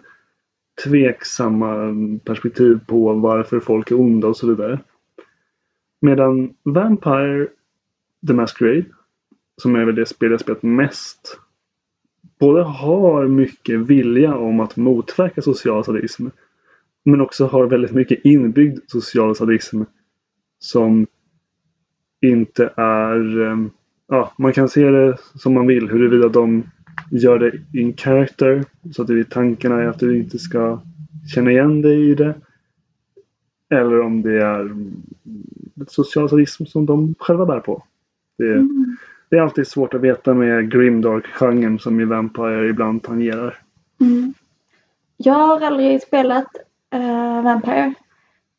tveksamma perspektiv på varför folk är onda och så vidare. Medan Vampire the Masquerade, som är väl det spel jag spelat mest, både har mycket vilja om att motverka social sadism men också har väldigt mycket inbyggd social sadism som inte är... eh, Ja, man kan se det som man vill huruvida de gör det in character så att det är tankarna är att du inte ska känna igen dig i det. Eller om det är ett social sadism som de själva bär på. Det är, Mm. det är alltid svårt att veta med grimdark-genren som i Vampire ibland tangerar. Mm. Jag har aldrig spelat uh, Vampire.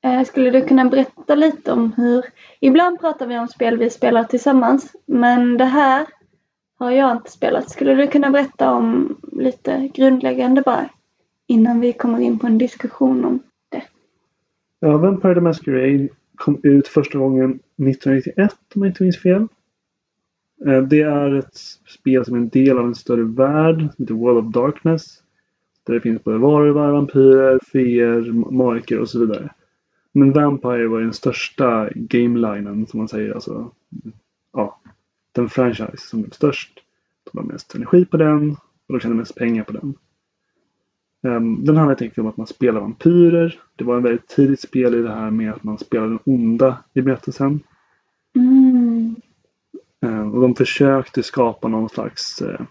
Uh, skulle du kunna berätta lite om hur... Ibland pratar vi om spel vi spelar tillsammans, men det här har jag inte spelat. Skulle du kunna berätta om lite grundläggande bara innan vi kommer in på en diskussion om det? Ja, Vampire the Masquerade kom ut första gången 1991 om jag inte minns fel. Eh, det är ett spel som är en del av en större värld The World of Darkness. Där det finns både varulvar, vampyrer, feer, magiker och så vidare. Men Vampire var den största gamelinen som man säger. Alltså, ja, den franchise som blev störst. De la mest energi på den och de tjänade mest pengar på den. Um, den handlar helt enkelt om att man spelar vampyrer. Det var en väldigt tidigt spel i det här med att man spelar den onda i berättelsen. Mm. Eh, och de försökte skapa någon slags... Uh,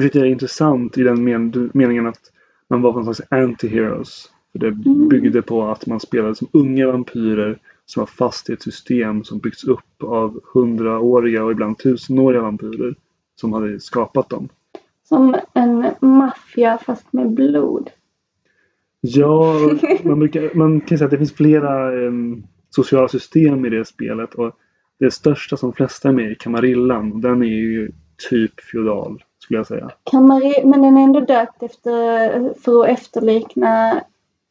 vilket är intressant i den men meningen att man var någon slags anti-heroes. För det Mm. byggde på att man spelade som unga vampyrer som var fast i ett system som byggts upp av hundraåriga och ibland tusenåriga vampyrer som hade skapat dem. Som en maffia fast med blod. Ja, man, brukar, man kan säga att det finns flera em, sociala system i det spelet. Och det största som flesta är med i Kamarillan. Den är ju typ feodal skulle jag säga. Camari- men den är ändå döpt efter, för att efterlikna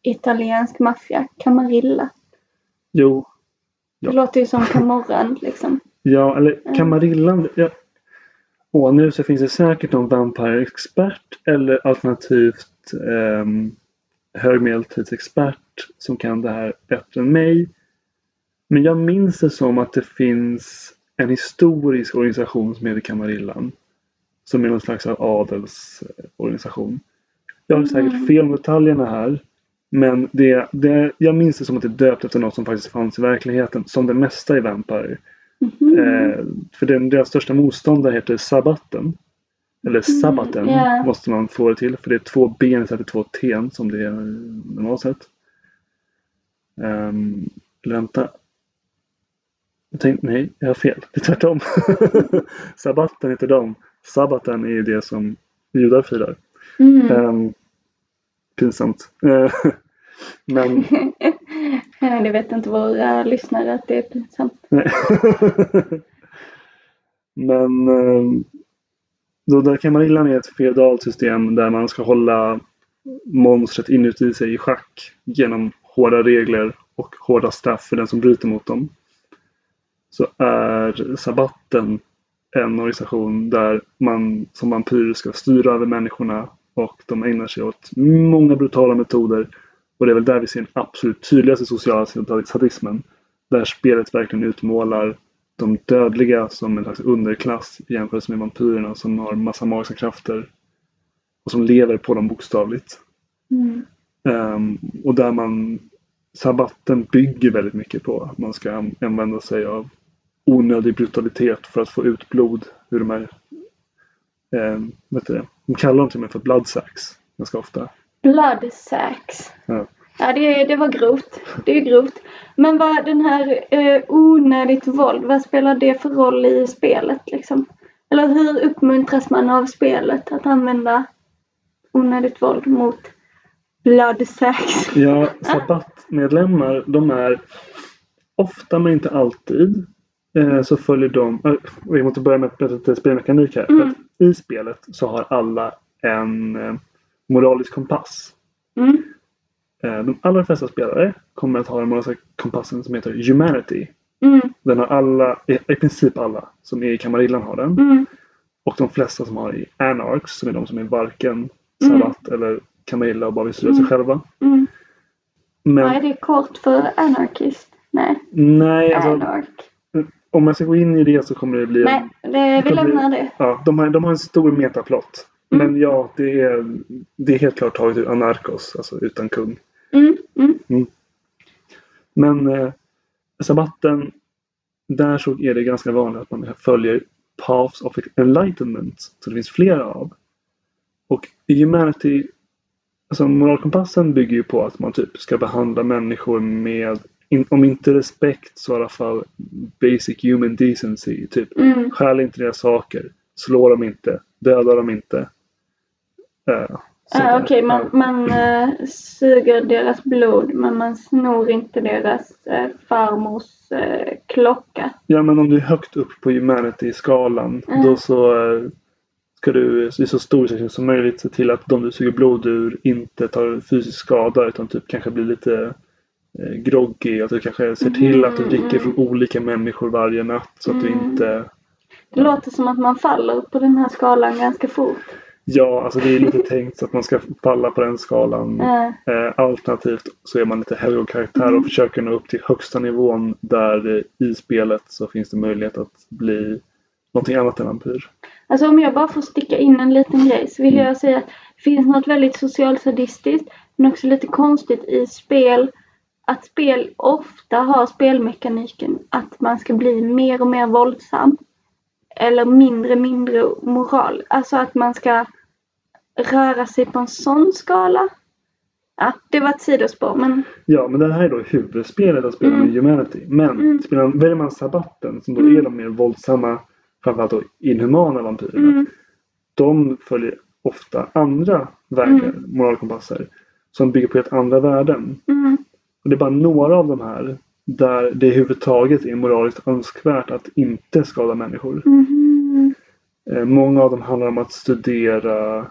italiensk maffia. Camarilla. Jo, Ja. Det låter ju som Camorran liksom. ja eller. Kamarillan. Ja. Och nu så finns det säkert någon Vampire-expert eller alternativt um, högmedeltidsexpert som kan det här bättre än mig. Men jag minns det som att det finns en historisk organisation som heter Kamarillan. Som är någon slags adelsorganisation. Jag har säkert Mm. fel med detaljerna här. Men det, det, jag minns det som att det är döpt efter något som faktiskt fanns i verkligheten. Som det mesta i Vampire. Mhm. Eh, för den, deras största motståndare heter Sabatten. Eller Sabbaten Mm, ja. måste man få det till. För det är två ben istället för två T som det är normalt sett. Um, eller vänta. Jag tänkte, nej, jag har fel. Det är tvärtom. Sabbaten heter de. Sabbaten är ju det som judar firar. Mm. Um, pinsamt. Men Nej, det vet inte våra lyssnare att det är pinsamt. Men eh, då där Kamarillan är ett feodalt system där man ska hålla monstret inuti sig i schack genom hårda regler och hårda straff för den som bryter mot dem. Så är Sabbaten en organisation där man som vampyr ska styra över människorna och de ägnar sig åt många brutala metoder. Och det är väl där vi ser den absolut tydligaste sociala sadismen. Där spelet verkligen utmålar de dödliga som en slags underklass i jämförelse med vampyrerna som har massa magiska krafter. Och som lever på dem bokstavligt. Mm. Ehm, och där man Sabbaten bygger väldigt mycket på att man ska an- använda sig av onödig brutalitet för att få ut blod ur de här um, vet du? De kallar dem till och med för bloodsacks ganska ofta. Blood sacks. Ja. Ja, det, det var grovt. Det är grovt. Men vad den här eh, onödigt våld, vad spelar det för roll i spelet liksom? Eller hur uppmuntras man av spelet att använda onödigt våld mot blood sacks? Ja, Sabbat-medlemmar de är ofta men inte alltid eh, så följer de, vi måste börja med lite spelmekanik här. Mm. I spelet så har alla en eh, moralisk kompass. Mm. Eh, De allra flesta spelare kommer att ha den moraliska kompassen som heter Humanity. Mm. Den har alla, i i princip alla som är i Kamarillan har den. Mm. Och de flesta som har i Anarchs, som är de som är varken Mm. Sabbat eller Kamarilla och bara vill styra sig Mm. själva. Mm. Men Vad är det kort för anarkist? Nej, nej, alltså, anark. Om jag ska gå in i det så kommer det bli Nej, det, vi lämnar det. ja, de, har, de har en stor metaplott. Mm. Men ja, det är, det är helt klart taget ur Anarkos, alltså utan kung. Mm. Mm. Men eh, Sabbaten, där så är det ganska vanligt att man följer Paths of Enlightenment. Så det finns flera av. Och Humanity, alltså moralkompassen bygger ju på att man typ ska behandla människor med, in, om inte respekt så i alla fall basic human decency. Typ Mm. stjäl inte deras saker, slå dem inte, döda dem inte. Uh, Ah, Okej, man, man eh, suger deras blod men man snor inte deras eh, farmors eh, klocka. Ja, men om du är högt upp på humanity-skalan Mm. då så ska du i så stor utsträckning som möjligt se till att de du suger blod ur inte tar fysisk skada utan typ kanske blir lite groggy. Att du kanske ser till att du Mm, dricker mm. från olika människor varje natt så att du Mm. inte... Det låter som att man faller på den här skalan ganska fort. Ja, alltså det är lite tänkt så att man ska falla på den skalan. Eh, Eh, alternativt så är man lite helgonkaraktär Mm. och försöker nå upp till högsta nivån där eh, i spelet så finns det möjlighet att bli någonting annat än vampyr. alltså om jag bara får sticka in en liten grej så vill jag säga att det finns något väldigt socialsadistiskt men också lite konstigt i spel. Att spel ofta har spelmekaniken att man ska bli mer och mer våldsam. Eller mindre mindre moral. Alltså att man ska röra sig på en sån skala. Ja, det var ett sidospår men Ja, men det här är då huvudspelet att spela Mm. med Humanity. Men Mm. spelar, väljer man Sabbaten som då Mm. är de mer våldsamma, framförallt då inhumana vampyrerna. mm, De följer ofta andra vägar, moralkompasser, som bygger på helt andra värden. mm, Och det är bara några av de här där det överhuvudtaget är moraliskt önskvärt att inte skada människor. Eh, många av dem handlar om att studera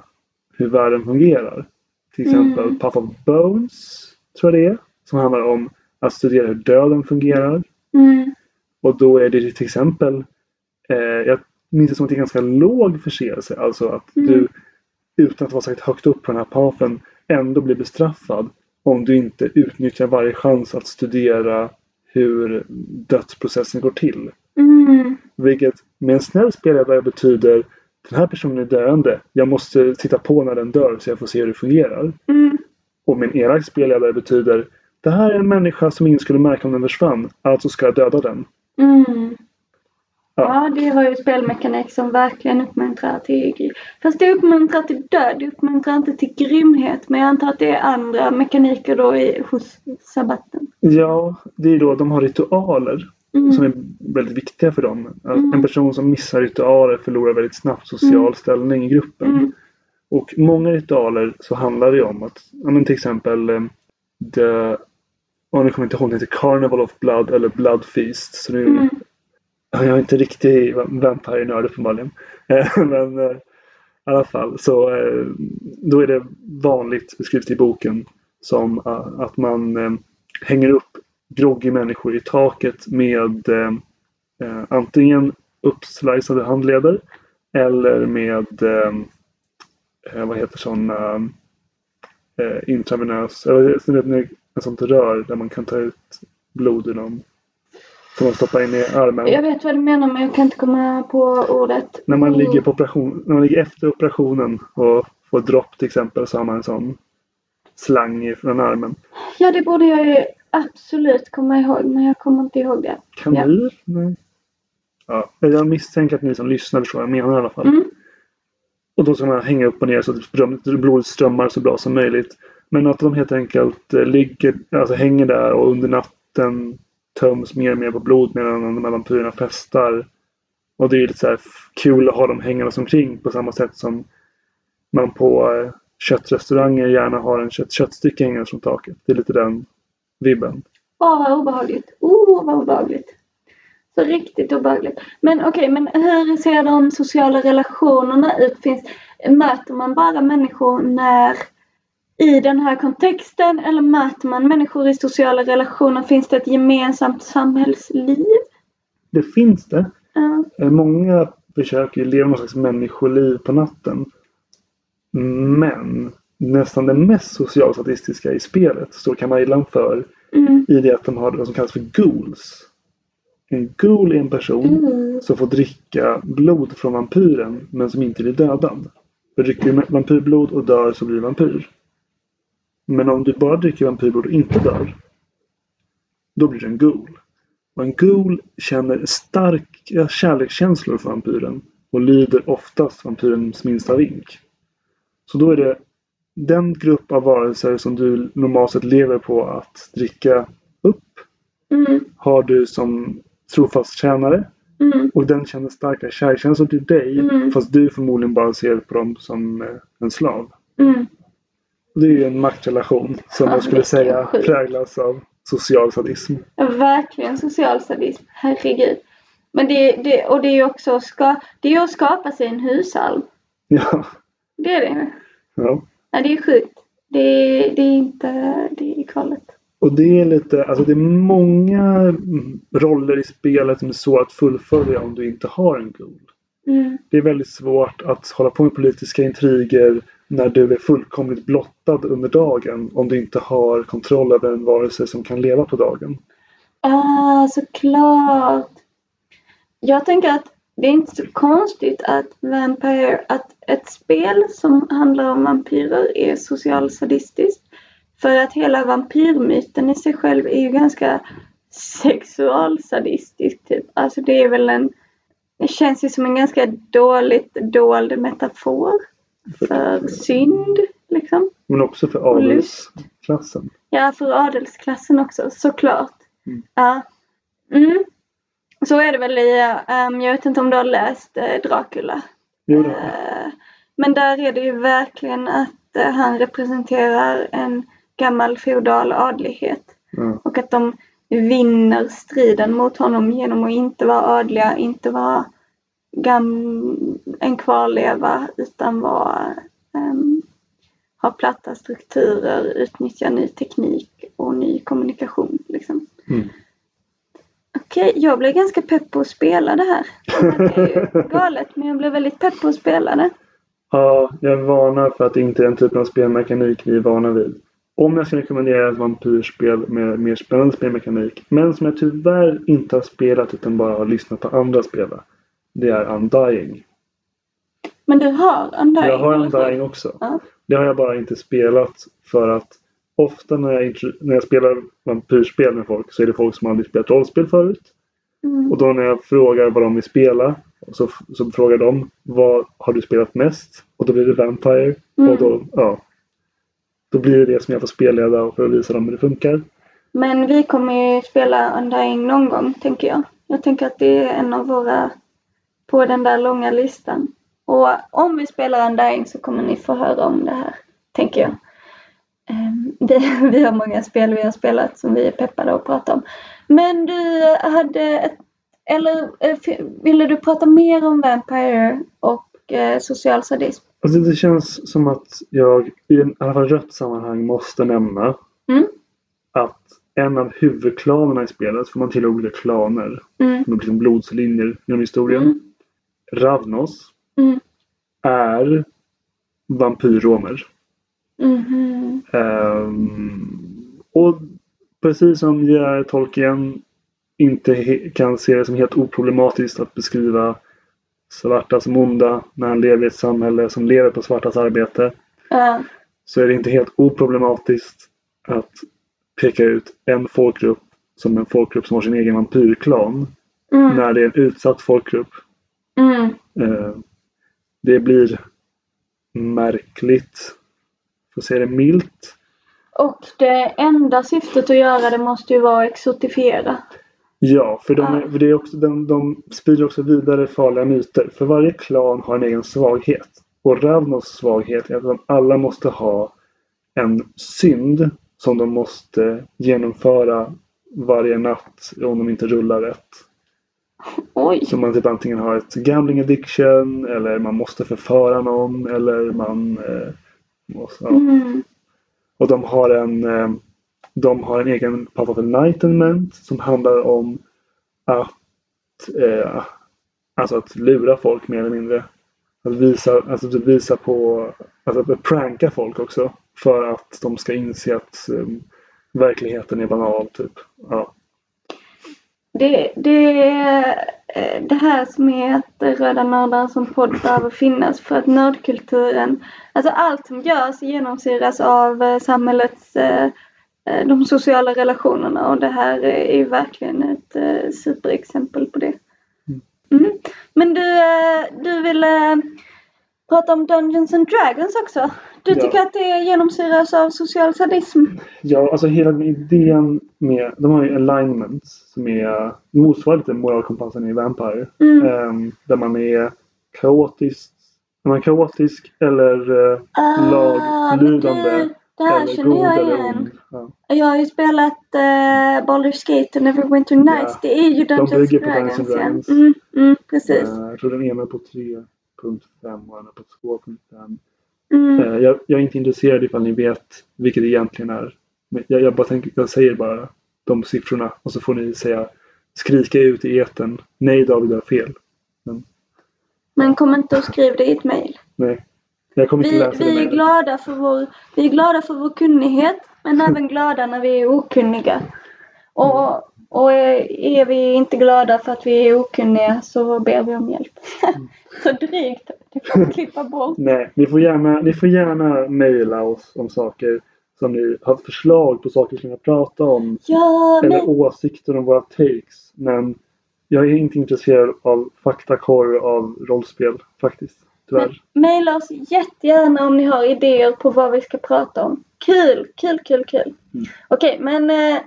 hur världen fungerar. Till exempel Mm. Path of Bones, tror jag det är. Som handlar om att studera hur döden fungerar. mm, Och då är det till exempel, eh, jag minns det som att det är en ganska låg förseelse. Alltså att Mm. du utan att vara särskilt högt upp på den här pathen ändå blir bestraffad om du inte utnyttjar varje chans att studera hur dödsprocessen går till. mm, Vilket med en snäll spelledare betyder den här personen är döende. Jag måste titta på när den dör så jag får se hur det fungerar. Mm. Och min elak spelledare betyder det här är en människa som ingen skulle märka om den försvann. Alltså ska jag döda den. Mm. Ja. Det har ju spelmekanik som verkligen uppmuntrar till... Fast det uppmuntrar till död, det uppmuntrar inte till grymhet. Men jag antar att det är andra mekaniker då i, hos sabbaten. Ja, det är då de har ritualer Mm. som är väldigt viktiga för dem. Mm. En person som missar ritualer förlorar väldigt snabbt social Mm. ställning i gruppen. Mm. Och många ritualer så handlar det om att, ja men till exempel eh, The, oh, nu kommer jag inte ihåg, det heter Carnival of Blood eller Blood Feast. Så nu, Mm. Jag är inte riktigt vampyrnörd uppenbarligen. Eh, men eh, i alla fall så eh, då är det vanligt beskrivet i boken som att man hänger upp groggy människor i taket med antingen uppslicade handleder eller med vad heter sådana intravenös, eller ett sånt rör där man kan ta ut blod ur någon. Som man stoppar in i armen. Jag vet vad du menar men jag kan inte komma på ordet. När man ligger på operation, när man ligger efter operationen och får dropp till exempel så har man en sån slang från armen. Ja, det borde jag ju absolut komma ihåg men jag kommer inte ihåg det. Kanyl? Nej. Ja, jag misstänker att ni som lyssnar förstår vad jag menar i alla fall. Mm. Och då ska man hänga upp och ner så att blodet strömmar så bra som möjligt. Men att de helt enkelt eh, ligger, alltså hänger där och under natten töms mer och mer på blod medan de här vampyrerna festar. Och det är lite så här kul att ha dem hängandes omkring på samma sätt som man på eh, köttrestauranger gärna har en kött, köttstycke hängandes från taket. Det är lite den vibben. Åh, vad obehagligt. Oh, vad obehagligt. Så riktigt obehagligt. Men okej, men hur ser de sociala relationerna ut? Finns, möter man bara människor när i den här kontexten eller möter man människor i sociala relationer? Finns det ett gemensamt samhällsliv? Det finns det. Ja. Eh, Många försöker leva någon slags människoliv på natten. Men nästan det mest socialstatistiska i spelet står Kamailan för Mm. i det att de har vad som kallas för ghouls. En ghoul är en person Mm. som får dricka blod från vampyren men som inte blir dödad. För dricker du vampyrblod och dör så blir du vampyr. Men om du bara dricker vampyrblod och inte dör då blir du en ghoul. Och en ghoul känner starka kärlekskänslor för vampyren och lyder oftast vampyrens minsta vink. Så då är det den grupp av varelser som du normalt sett lever på att dricka upp Mm. har du som trofast tjänare Mm. och den känner starka kärlekskänslor till dig Mm. fast du förmodligen bara ser på dem som eh, en slav. Det är ju en maktrelation som Ja, jag skulle säga sjukt. präglas av social sadism. Verkligen social sadism. Herregud. Men det, det, och det är ju också ska, det är att skapa sig en husalv. Ja. Det är det. ja. Ja, det är sjukt. Det, det är inte, det är kvalet. Och det är lite, alltså det är många roller i spelet som är så att fullfölja om du inte har en ghoul. Mm. Det är väldigt svårt att hålla på med politiska intriger när du är fullkomligt blottad under dagen om du inte har kontroll över en varelse som kan leva på dagen. Ah, såklart. Jag tänker att det är inte så konstigt att Vampire, att ett spel som handlar om vampyrer är socialsadistiskt. För att hela vampyrmyten i sig själv är ju ganska sexualsadistisk typ. Alltså det är väl en, det känns ju som en ganska dåligt dold metafor för synd liksom. Men också för adelsklassen. Ja, för adelsklassen också, såklart. Mm. Ja. Mm. Så är det väl i, ehm, jag vet inte om du har läst eh, Dracula. Jo då. Eh, men där är det ju verkligen att eh, han representerar en gammal feodal adlighet. Ja. Och att de vinner striden mot honom genom att inte vara adliga, inte vara gam- en kvarleva utan vara ehm, ha platta strukturer, utnyttja ny teknik och ny kommunikation. Liksom. Mm. Okej, jag blev ganska pepp på att spela det här. Det är ju galet, men jag blev väldigt pepp på att spela det. Ja, jag varnar för att det inte är den typen av spelmekanik vi är vana vid. Om jag ska rekommendera ett vampyrspel med mer spännande spelmekanik, men som jag tyvärr inte har spelat utan bara har lyssnat på andra spela. Det är Undying. Men du har Undying? Jag har? Undying också. Ja. Det har jag bara inte spelat för att ofta när jag, när jag spelar vampyrspel med folk så är det folk som aldrig spelat rollspel förut. Mm. Och då när jag frågar vad de vill spela så, så frågar de vad har du spelat mest? Och då blir det Vampire. Mm. Och då, ja, då blir det det som jag får spelleda för att visa dem hur det funkar. Men vi kommer ju spela Undying någon gång, tänker jag. Jag tänker att det är en av våra på den där långa listan. Och om vi spelar Undying så kommer ni få höra om det här, tänker jag. Ehm, Vi, vi har många spel vi har spelat som vi är peppade att prata om. Men du hade ett, eller eh, ville du prata mer om Vampire och eh, social sadism? Alltså det känns som att jag i en, i alla fall rött sammanhang måste nämna Mm. att en av huvudklanerna i spelet, för man tillhör olika klaner, Mm. med liksom blodslinjer genom historien. Mm. Ravnos Mm. är vampyrromer. Mhm. Ehm, och precis som J.R. Tolkien inte kan se det som helt oproblematiskt att beskriva svarta som onda när han lever i ett samhälle som lever på svartas arbete Ja. så är det inte helt oproblematiskt att peka ut en folkgrupp som en folkgrupp som har sin egen vampyrklan Mm. när det är en utsatt folkgrupp. Mm. Eh, det blir märkligt, för att säga det milt. Och det enda syftet att göra det måste ju vara att exotifiera. Ja, för, de, är- för det är också, de, de sprider också vidare farliga myter. För varje klan har en egen svaghet. Och Ravnos svaghet är att de alla måste ha en synd som de måste genomföra varje natt om de inte rullar rätt. Oj! Så man typ antingen har ett gambling addiction eller man måste förföra någon eller man eh, måste, ja. Mm. Och de har en eh, de har en egen path of enlightenment som handlar om att eh, alltså att lura folk mer eller mindre. Att visa, alltså typ visa på, alltså att pranka folk också. För att de ska inse att eh, verkligheten är banal typ. Ja. Det, det är eh, det här som är att Röda Nördar som podd behöver finnas för att nördkulturen, alltså allt som görs genomsyras av eh, samhällets, eh, de sociala relationerna och det här är ju verkligen ett superexempel på det. Mm. Men du, du ville prata om Dungeons and Dragons också. Du Ja. tycker att det genomsyras av social sadism? Ja, alltså hela idén med, de har ju alignments som är motsvarar lite moralkompassen i Vampire. Mm. Ehm, där man är kaotisk, är man kaotisk eller eh, Ah, laglydande det här eller känner jag igen. Ja. Jag har ju spelat uh, Baldur's Gate och Neverwinter Nights. Ja. Det är ju Dungeons bygger på Dragons. Dungeons ja. Dragons. Mm, mm, precis. Eh, jag tror den ena är på 3.5 och den är på 2.5. Mm. Eh, jag, jag är inte intresserad ifall ni vet vilket det egentligen är. Men jag, jag, bara tänker, jag säger bara de siffrorna och så får ni säga skrika ut i eten. Nej David har fel. Men kom inte och skriv det i ett mejl. Nej. Jag kommer inte Vi, läsa det vi, är mejlet. glada för vår, vi är glada för vår kunnighet men även glada när vi är okunniga. Och, och är är vi inte glada för att vi är okunniga så ber vi om hjälp. så drygt. Det får klippa bort. Nej, ni får gärna, ni får gärna mejla oss om saker som ni har förslag på saker som vi prata om. Ja, Eller men, åsikter om våra takes. Men jag är inte intresserad av faktakorr av rollspel faktiskt. Tyvärr. mejla oss jättegärna om ni har idéer på vad vi ska prata om. Kul, kul, kul, kul. Mm. Okej, men eh,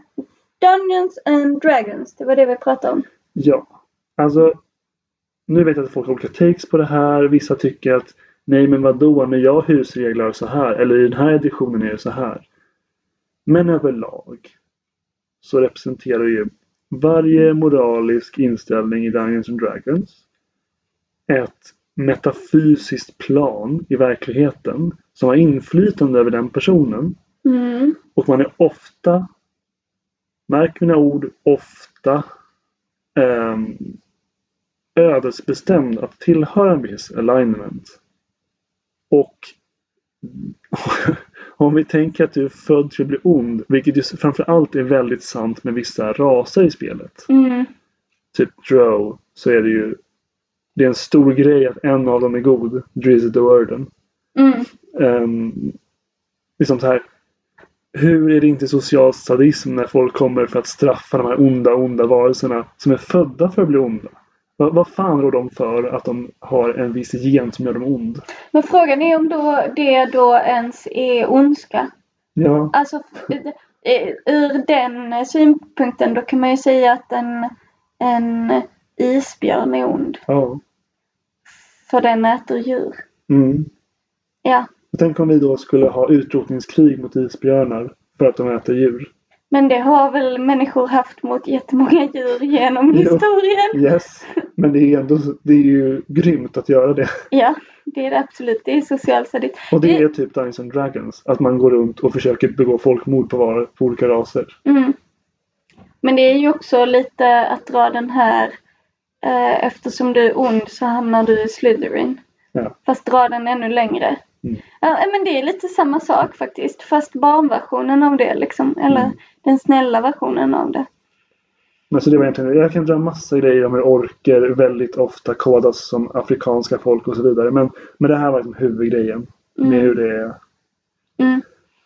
Dungeons and Dragons, det var det vi pratade om. Ja, alltså. Nu vet jag att folk har olika takes på det här. Vissa tycker att nej men vadå, när jag husreglar så här. Eller i den här editionen är det så här. Men överlag så representerar ju varje moralisk inställning i Dungeons and Dragons ett metafysiskt plan i verkligheten som har inflytande över den personen. Mm. Och man är ofta, märk mina ord, ofta ehm, ödesbestämd att tillhöra en viss alignment. Och om vi tänker att du är född till att bli ond, vilket ju framförallt är väldigt sant med vissa raser i spelet. Mm. Typ Drow, så är det ju det är en stor grej att en av dem är god. Drizzt Do'Urden. Mm. Um, liksom så här. Hur är det inte social sadism när folk kommer för att straffa de här onda, onda varelserna som är födda för att bli onda? Vad, vad fan rår de för att de har en viss gen som gör dem ond? Men frågan är om då det då ens är ondska. Ja, Alltså eh, ur den synpunkten då kan man ju säga att en, en isbjörn är ond. ja. För den äter djur. Mm. Ja. Tänk om vi då skulle ha utrotningskrig mot isbjörnar för att de äter djur. Men det har väl människor haft mot jättemånga djur genom Jo. historien. Yes, men det är ändå det är ju grymt att göra det. Ja, det är det absolut. Det är social sadism. Och det Det- är typ Dungeons and Dragons. Att man går runt och försöker begå folkmord på, var, på olika raser. Mm. Men det är ju också lite att dra den här eh, eftersom du är ond så hamnar du i Slytherin. Ja. Fast dra den ännu längre. Mm. Ja, men det är lite samma sak faktiskt. Fast barnversionen av det liksom. Eller Mm. den snälla versionen av det. Men så det var egentligen, jag kan dra massa grejer om hur orker väldigt ofta kodas som afrikanska folk och så vidare. Men, men det här var liksom huvudgrejen. Med Mm. hur det är. Mm.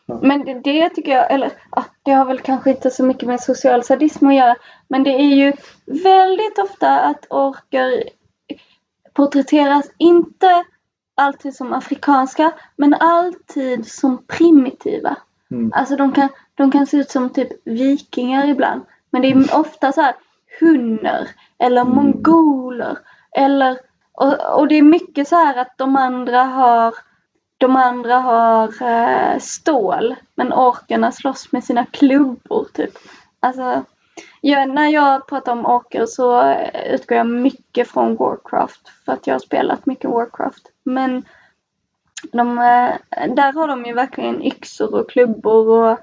Ja. Men det, det tycker jag, eller ja, det har väl kanske inte så mycket med social sadism att göra. Men det är ju väldigt ofta att orker porträtteras inte alltid som afrikanska men alltid som primitiva. Mm. Alltså de kan, de kan se ut som typ vikingar ibland. Men det är ofta så här hunner eller Mm. mongoler. Eller, och, och det är mycket så här att de andra har de andra har eh, stål men orkerna slåss med sina klubbor typ. Alltså, jag, när jag pratar om orker så eh, utgår jag mycket från Warcraft för att jag har spelat mycket Warcraft. Men de, eh, där har de ju verkligen yxor och klubbor och,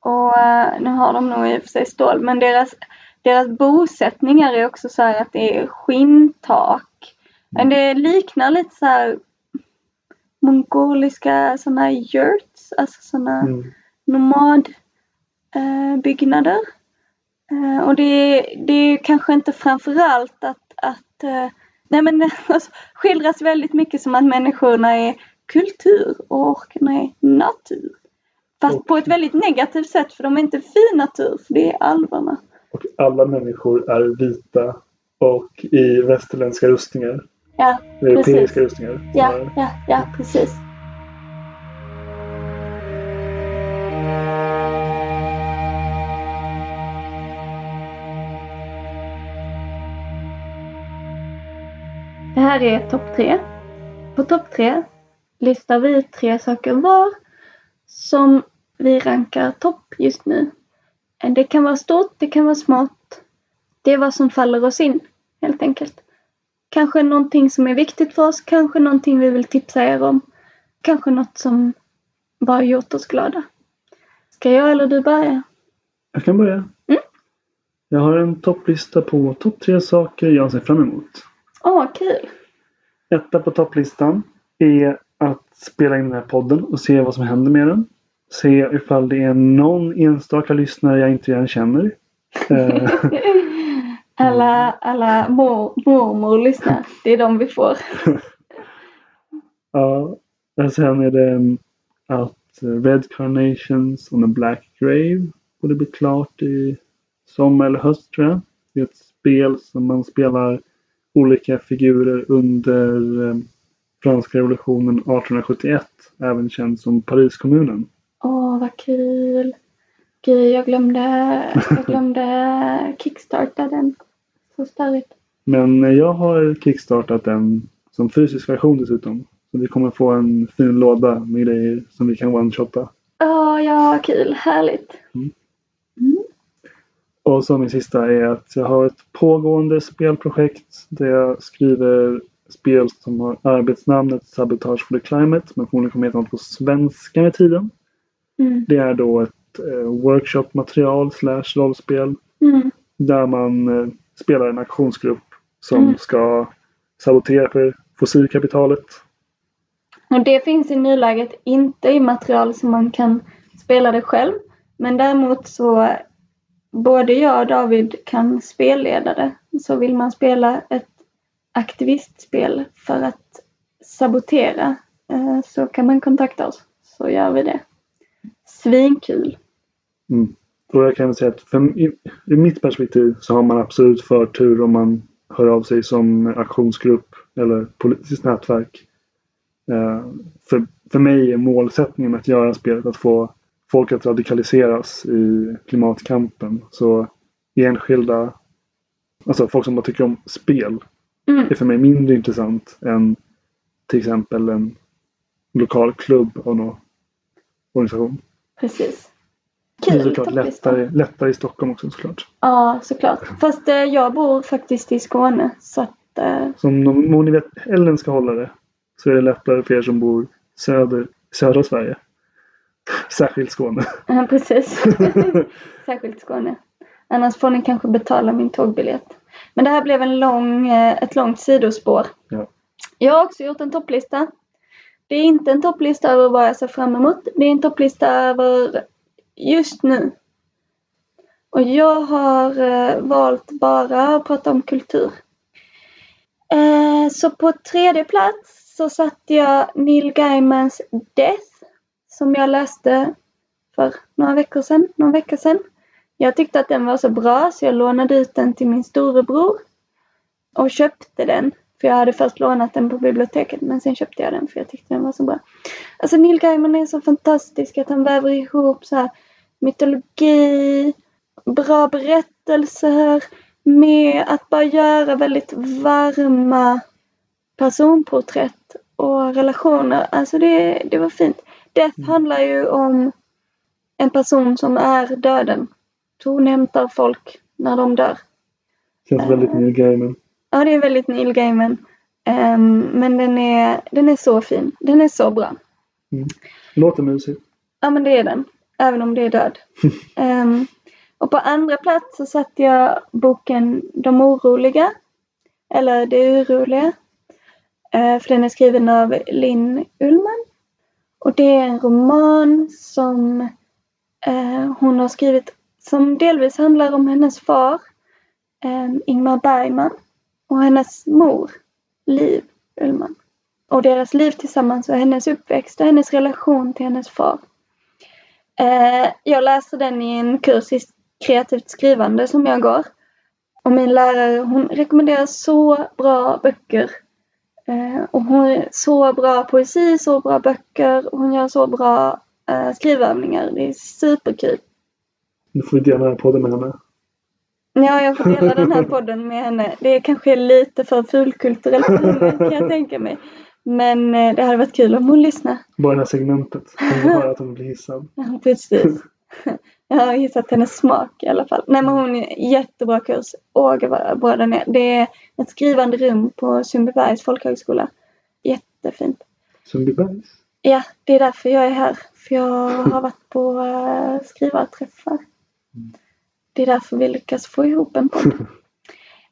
och eh, nu har de nog i och för sig stål men deras, deras bosättningar är också så här att det är skinntak. Men det liknar lite så här mongoliska sådana yurts, alltså sådana Mm. nomadbyggnader. Eh, eh, och det, är- det är kanske inte framförallt att, att eh, nej men alltså, skildras väldigt mycket som att människorna är kultur och orkerna är natur. Fast Och- på ett väldigt negativt sätt för de är inte fin natur, för det är alverna. Och alla människor är vita och i västerländska rustningar. Ja, Europeiska rustningar. ja, ja, ja, precis. Här är topp tre. På topp tre listar vi tre saker var som vi rankar topp just nu. Det kan vara stort, det kan vara smått. Det är vad som faller oss in, helt enkelt. Kanske någonting som är viktigt för oss, kanske någonting vi vill tipsa er om. Kanske något som bara gjort oss glada. Ska jag eller du börja? Jag kan börja. Mm. Jag har en topplista på topp tre saker jag ser fram emot. Åh, kul! Etta på topplistan är att spela in den här podden och se vad som händer med den. Se ifall det är någon enstaka lyssnare jag inte redan känner. Eh, Alla, alla mor, mormor lyssnar. Det är de vi får. ja, och sen är det mm, att Red Carnations on a Black Grave borde bli klart i sommar eller höst tror jag. Det är ett spel som man spelar olika figurer under eh, franska revolutionen 1871. Även känd som Pariskommunen. Åh, vad kul! Gud, jag glömde, jag glömde kickstarta den. Så störigt. Men eh, jag har kickstartat den som fysisk version dessutom. Så vi kommer få en fin låda med grejer som vi kan one-shotta. Åh, ja, kul! Härligt! Och så min sista är att jag har ett pågående spelprojekt där jag skriver spel som har arbetsnamnet Sabotage for the Climate men förmodligen kommer heta något på svenska med tiden. Mm. Det är då ett eh, workshopmaterial slash rollspel Mm. där man eh, spelar en aktionsgrupp som Mm. ska sabotera för fossilkapitalet. Och det finns i nuläget inte i material som man kan spela det själv. Men däremot så både jag och David kan spelleda det. Så vill man spela ett aktivistspel för att sabotera eh, så kan man kontakta oss så gör vi det. Svinkul! Mm. Och jag kan säga att för, i, i mitt perspektiv så har man absolut förtur om man hör av sig som aktionsgrupp eller politiskt nätverk. Eh, för, för mig är målsättningen med att göra spelet att få folk att radikaliseras i klimatkampen. Så enskilda, alltså folk som bara tycker om spel, Mm. är för mig mindre intressant än till exempel en lokal klubb av någon organisation. Precis. Det är Kul såklart lättare, lättare i Stockholm också såklart. Ja, såklart. Fast eh, jag bor faktiskt i Skåne så att eh, Som om om ni vet Ellen ska hålla det så är det lättare för er som bor söder, södra Sverige. Särskilt Skåne. Ja, precis. Särskilt Skåne. Annars får ni kanske betala min tågbiljett. Men det här blev en lång, eh, ett långt sidospår. Ja. Jag har också gjort en topplista. Det är inte en topplista över vad jag ser fram emot. Det är en topplista över just nu. Och jag har eh, valt bara att prata om kultur. Eh, så på tredje plats så satte jag Neil Gaimans Death. Som jag läste för några veckor sedan, någon vecka sedan. Jag tyckte att den var så bra så jag lånade ut den till min storebror. Och köpte den. För jag hade först lånat den på biblioteket men sen köpte jag den för jag tyckte den var så bra. Alltså Neil Gaiman är så fantastisk att han väver ihop så här mytologi, bra berättelser med att bara göra väldigt varma personporträtt och relationer. Alltså det, det var fint. Death handlar ju om en person som är döden. Hon hämtar folk när de dör. Känns väldigt Neil Gaiman. Ja, det är väldigt Neil Gaiman. Ehm, men den är, den är så fin. Den är så bra. Låter mysigt. Ja, men det är den. Även om det är död. Ehm, och på andra plats så satte jag boken De oroliga. Eller Det oroliga. Eh, för den är skriven av Linn Ullman. Och det är en roman som eh, hon har skrivit som delvis handlar om hennes far, eh, Ingmar Bergman, och hennes mor, Liv Ullman. Och deras liv tillsammans och hennes uppväxt och hennes relation till hennes far. Eh, jag läser den i en kurs i kreativt skrivande som jag går. Och min lärare hon rekommenderar så bra böcker. Eh, och hon är så bra poesi, så bra böcker. Och hon gör så bra eh, skrivövningar. Det är superkul. Nu får vi dela den här podden med henne. Ja, jag får dela den här podden med henne. Det är kanske lite för fulkulturellt kan jag tänka mig. Men eh, det hade varit kul om hon lyssnar. Bara det här segmentet. Hon vill höra att hon blir hissad. Ja, precis. Jag har hittat hennes smak i alla fall. Nej men hon är jättebra kurs. Åh vad bra den är. Det är ett skrivande rum på Sundbybergs folkhögskola. Jättefint. Sundbybergs. Ja, det är därför jag är här. För jag har varit på uh, skrivarträffar. Det är därför vi lyckas få ihop en podd.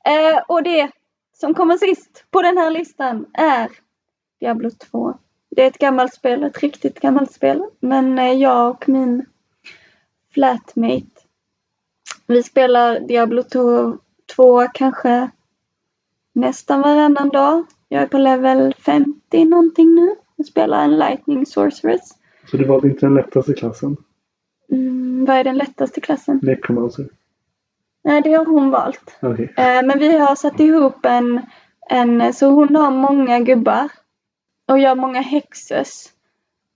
Eh, och det som kommer sist på den här listan är Diablo 2. Det är ett gammalt spel, ett riktigt gammalt spel. Men eh, jag och min flatmate, vi spelar Diablo 2, 2 kanske nästan varannan dag. Jag är på level 50 någonting nu. Jag spelar en lightning sorceress. Så du valde inte den lättaste klassen? Mm, vad är den lättaste klassen? Necromancer. Nej, det har hon valt. Okej. Eh, men vi har satt ihop en, en, så hon har många gubbar. Och jag har många häxes.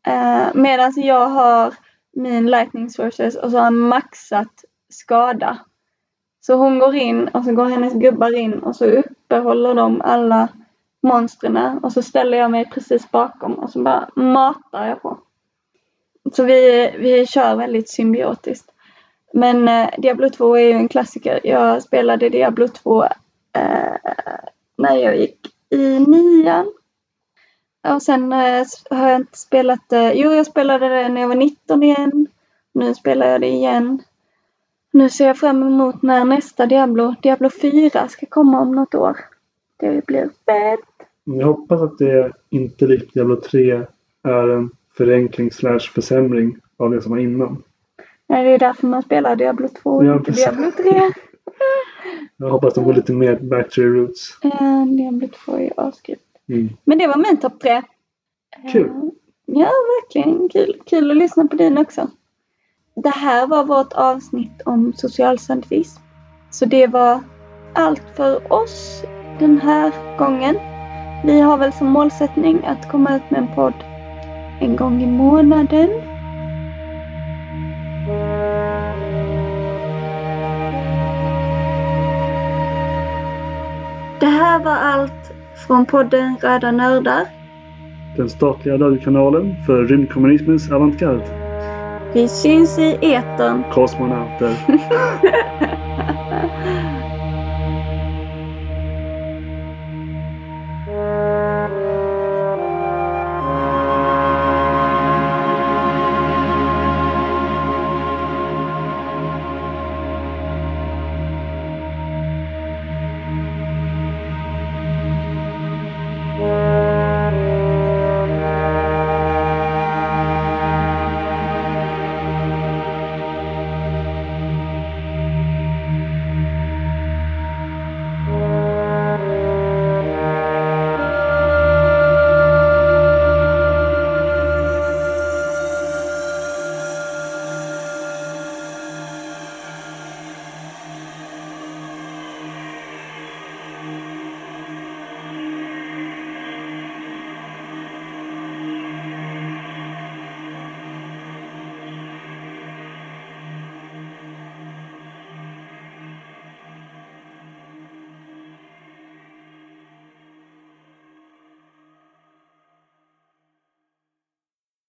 Eh, Medan jag har min lightning sources och så har han maxat skada. Så hon går in och så går hennes gubbar in och så uppehåller de alla monstren och så ställer jag mig precis bakom och så bara matar jag på. Så vi, vi kör väldigt symbiotiskt. Men eh, Diablo 2 är ju en klassiker. Jag spelade Diablo 2 eh, när jag gick i nian. Och sen eh, har jag inte spelat det. Jo, jag spelade det när jag var 19 igen. Nu spelar jag det igen. Nu ser jag fram emot när nästa Diablo, Diablo 4, ska komma om något år. Det blir fett. Jag hoppas att det inte likt Diablo 3 är en förenkling slash försämring av det som var innan. Nej, det är därför man spelar Diablo 2 och inte. Diablo 3. Jag hoppas de går lite mer back to your roots. Eh, Diablo 2 är avskrivet. Mm. Men det var min topp tre. Kul. Eh, Ja, verkligen. Kul, kul att lyssna på din också. Det här var vårt avsnitt om social scientism. Så det var allt för oss den här gången. Vi har väl som målsättning att komma ut med en podd en gång i månaden. Det här var allt från podden Röda Nördar. Den statliga radiokanalen för rymdkommunismens avantgarde. Vi syns i etern. Kosmonauter.